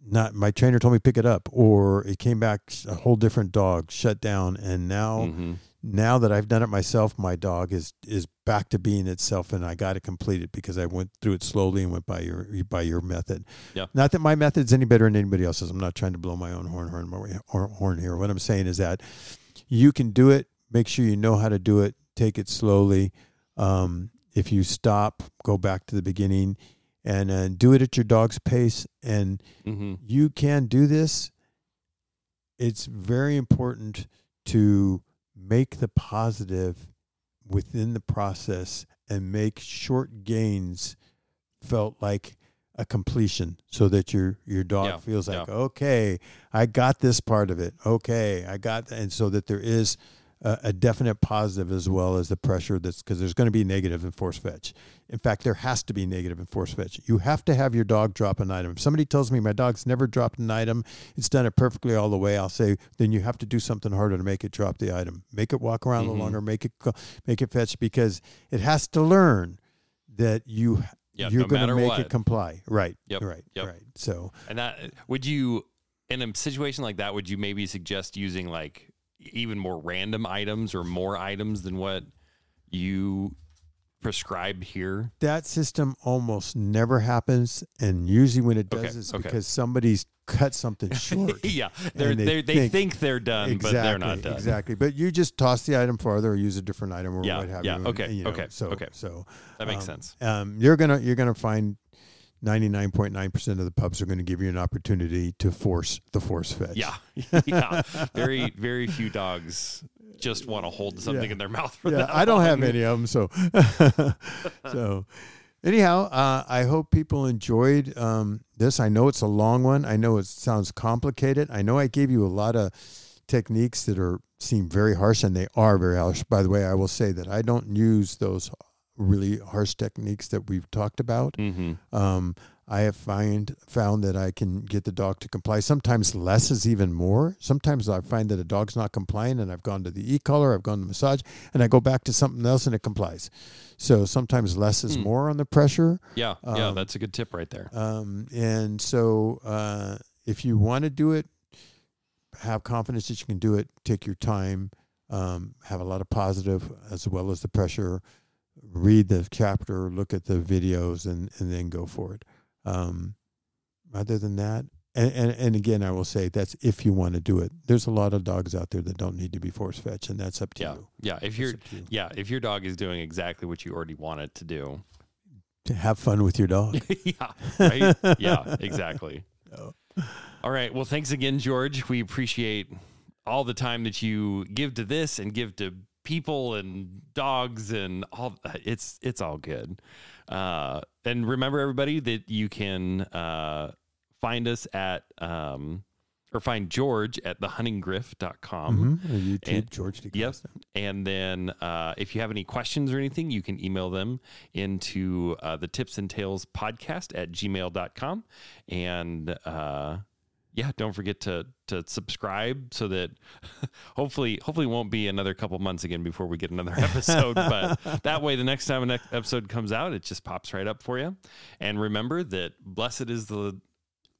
Speaker 2: not my trainer told me pick it up or it came back a whole different dog shut down and now
Speaker 1: Mhm.
Speaker 2: Now that I've done it myself my dog is is back to being itself and I got to complete it completed because I went through it slowly and went by your by your method.
Speaker 1: Yeah.
Speaker 2: Not that my method's any better than anybody else's. I'm not trying to blow my own horn horn horn here. What I'm saying is that you can do it. Make sure you know how to do it. Take it slowly. Um, if you stop, go back to the beginning, and uh, do it at your dog's pace. And
Speaker 1: Mhm.
Speaker 2: you can do this. It's very important to make the positive within the process and make short gains felt like a completion so that your your dog
Speaker 1: Yeah,
Speaker 2: feels like
Speaker 1: yeah.
Speaker 2: okay i got this part of it okay i got th-" and so that there is a, a definite positive as well as the pressure that's because there's going to be negative in force fetch in fact there has to be negative in force fetch you have to have your dog drop an item if somebody tells me my dog's never dropped an item it's done it perfectly all the way i'll say then you have to do something harder to make it drop the item make it walk around a
Speaker 1: Mhm.
Speaker 2: little longer make it make it fetch because it has to learn that you
Speaker 1: Yeah,
Speaker 2: you're
Speaker 1: no
Speaker 2: going to make
Speaker 1: what.
Speaker 2: it comply right
Speaker 1: Yep,
Speaker 2: right
Speaker 1: yep.
Speaker 2: right so
Speaker 1: And that would you in a situation like that would you maybe suggest using like even more random items or more items than what you prescribed here?
Speaker 2: that system almost never happens and usually when it does
Speaker 1: Okay,
Speaker 2: it's
Speaker 1: okay.
Speaker 2: because somebody's cut something short
Speaker 1: yeah,
Speaker 2: they
Speaker 1: they they
Speaker 2: think-
Speaker 1: think, they're done, but they're not done.
Speaker 2: Exactly. But you just toss the item farther or use a different item or
Speaker 1: Yeah,
Speaker 2: what have
Speaker 1: yeah,
Speaker 2: you. and-
Speaker 1: okay,
Speaker 2: and, you know,
Speaker 1: okay,
Speaker 2: So,
Speaker 1: okay.
Speaker 2: So
Speaker 1: That makes
Speaker 2: um,
Speaker 1: sense.
Speaker 2: Um, you're gonna you're gonna find 99.9% of the pubs are going to give you an opportunity to force the force fetch.
Speaker 1: Yeah, yeah. Very, very few dogs just want to hold something
Speaker 2: Yeah.
Speaker 1: in their mouth for
Speaker 2: yeah,
Speaker 1: that
Speaker 2: I don't have any of them. So, so anyhow, uh, I hope people enjoyed um, this. I know it's a long one. I know it sounds complicated. I know I gave you a lot of techniques that are seem very harsh, and they are very harsh. By the way, I will say that I don't use those really harsh techniques that we've talked about.
Speaker 1: Mhm.
Speaker 2: Um, I have find found that I can get the dog to comply. Sometimes less is even more. Sometimes I find that a dog's not complying, and I've gone to the e-collar, I've gone to massage, and I go back to something else, and it complies. So sometimes less is
Speaker 1: Hmm.
Speaker 2: more on the pressure.
Speaker 1: Yeah, yeah.
Speaker 2: Um,
Speaker 1: That's a good tip right there.
Speaker 2: Um, and so uh, if you want to do it, have confidence that you can do it. Take your time. Um, have a lot of positive as well as the pressure. Read the chapter, look at the videos, and and then go for it. Um, other than that, and, and and again, I will say that's if you want to do it. There's a lot of dogs out there that don't need to be force fetched, and that's up to
Speaker 1: Yeah,
Speaker 2: you.
Speaker 1: yeah. If you're,
Speaker 2: you.
Speaker 1: yeah, if your dog is doing exactly what you already want it to do.
Speaker 2: To have fun with your dog.
Speaker 1: yeah, right. yeah, exactly.
Speaker 2: Oh.
Speaker 1: All right. Well, thanks again, George. We appreciate all the time that you give to this and give to people and dogs and all. It's it's all good. Uh, and remember, everybody, that you can uh, find us at um, or find George at thehuntinggriff.com.
Speaker 2: Mhm. Or YouTube,
Speaker 1: and-
Speaker 2: George. DeCosta.
Speaker 1: And then uh, if you have any questions or anything, you can email them into uh, the tips and tales podcast at gmail.com. And uh, yeah, don't forget to to subscribe so that hopefully hopefully it won't be another couple months again before we get another episode. but that way the next time an episode comes out, it just pops right up for you. And remember that blessed is the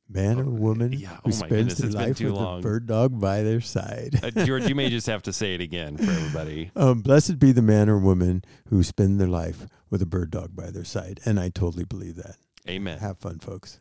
Speaker 2: man or woman
Speaker 1: yeah,
Speaker 2: who
Speaker 1: oh
Speaker 2: spends
Speaker 1: goodness,
Speaker 2: their life
Speaker 1: too
Speaker 2: with
Speaker 1: long.
Speaker 2: a bird dog by their side.
Speaker 1: uh, George, you may just have to say it again for everybody.
Speaker 2: um, blessed be the man or woman who spend their life with a bird dog by their side. And I totally believe that.
Speaker 1: Amen.
Speaker 2: Have fun, folks.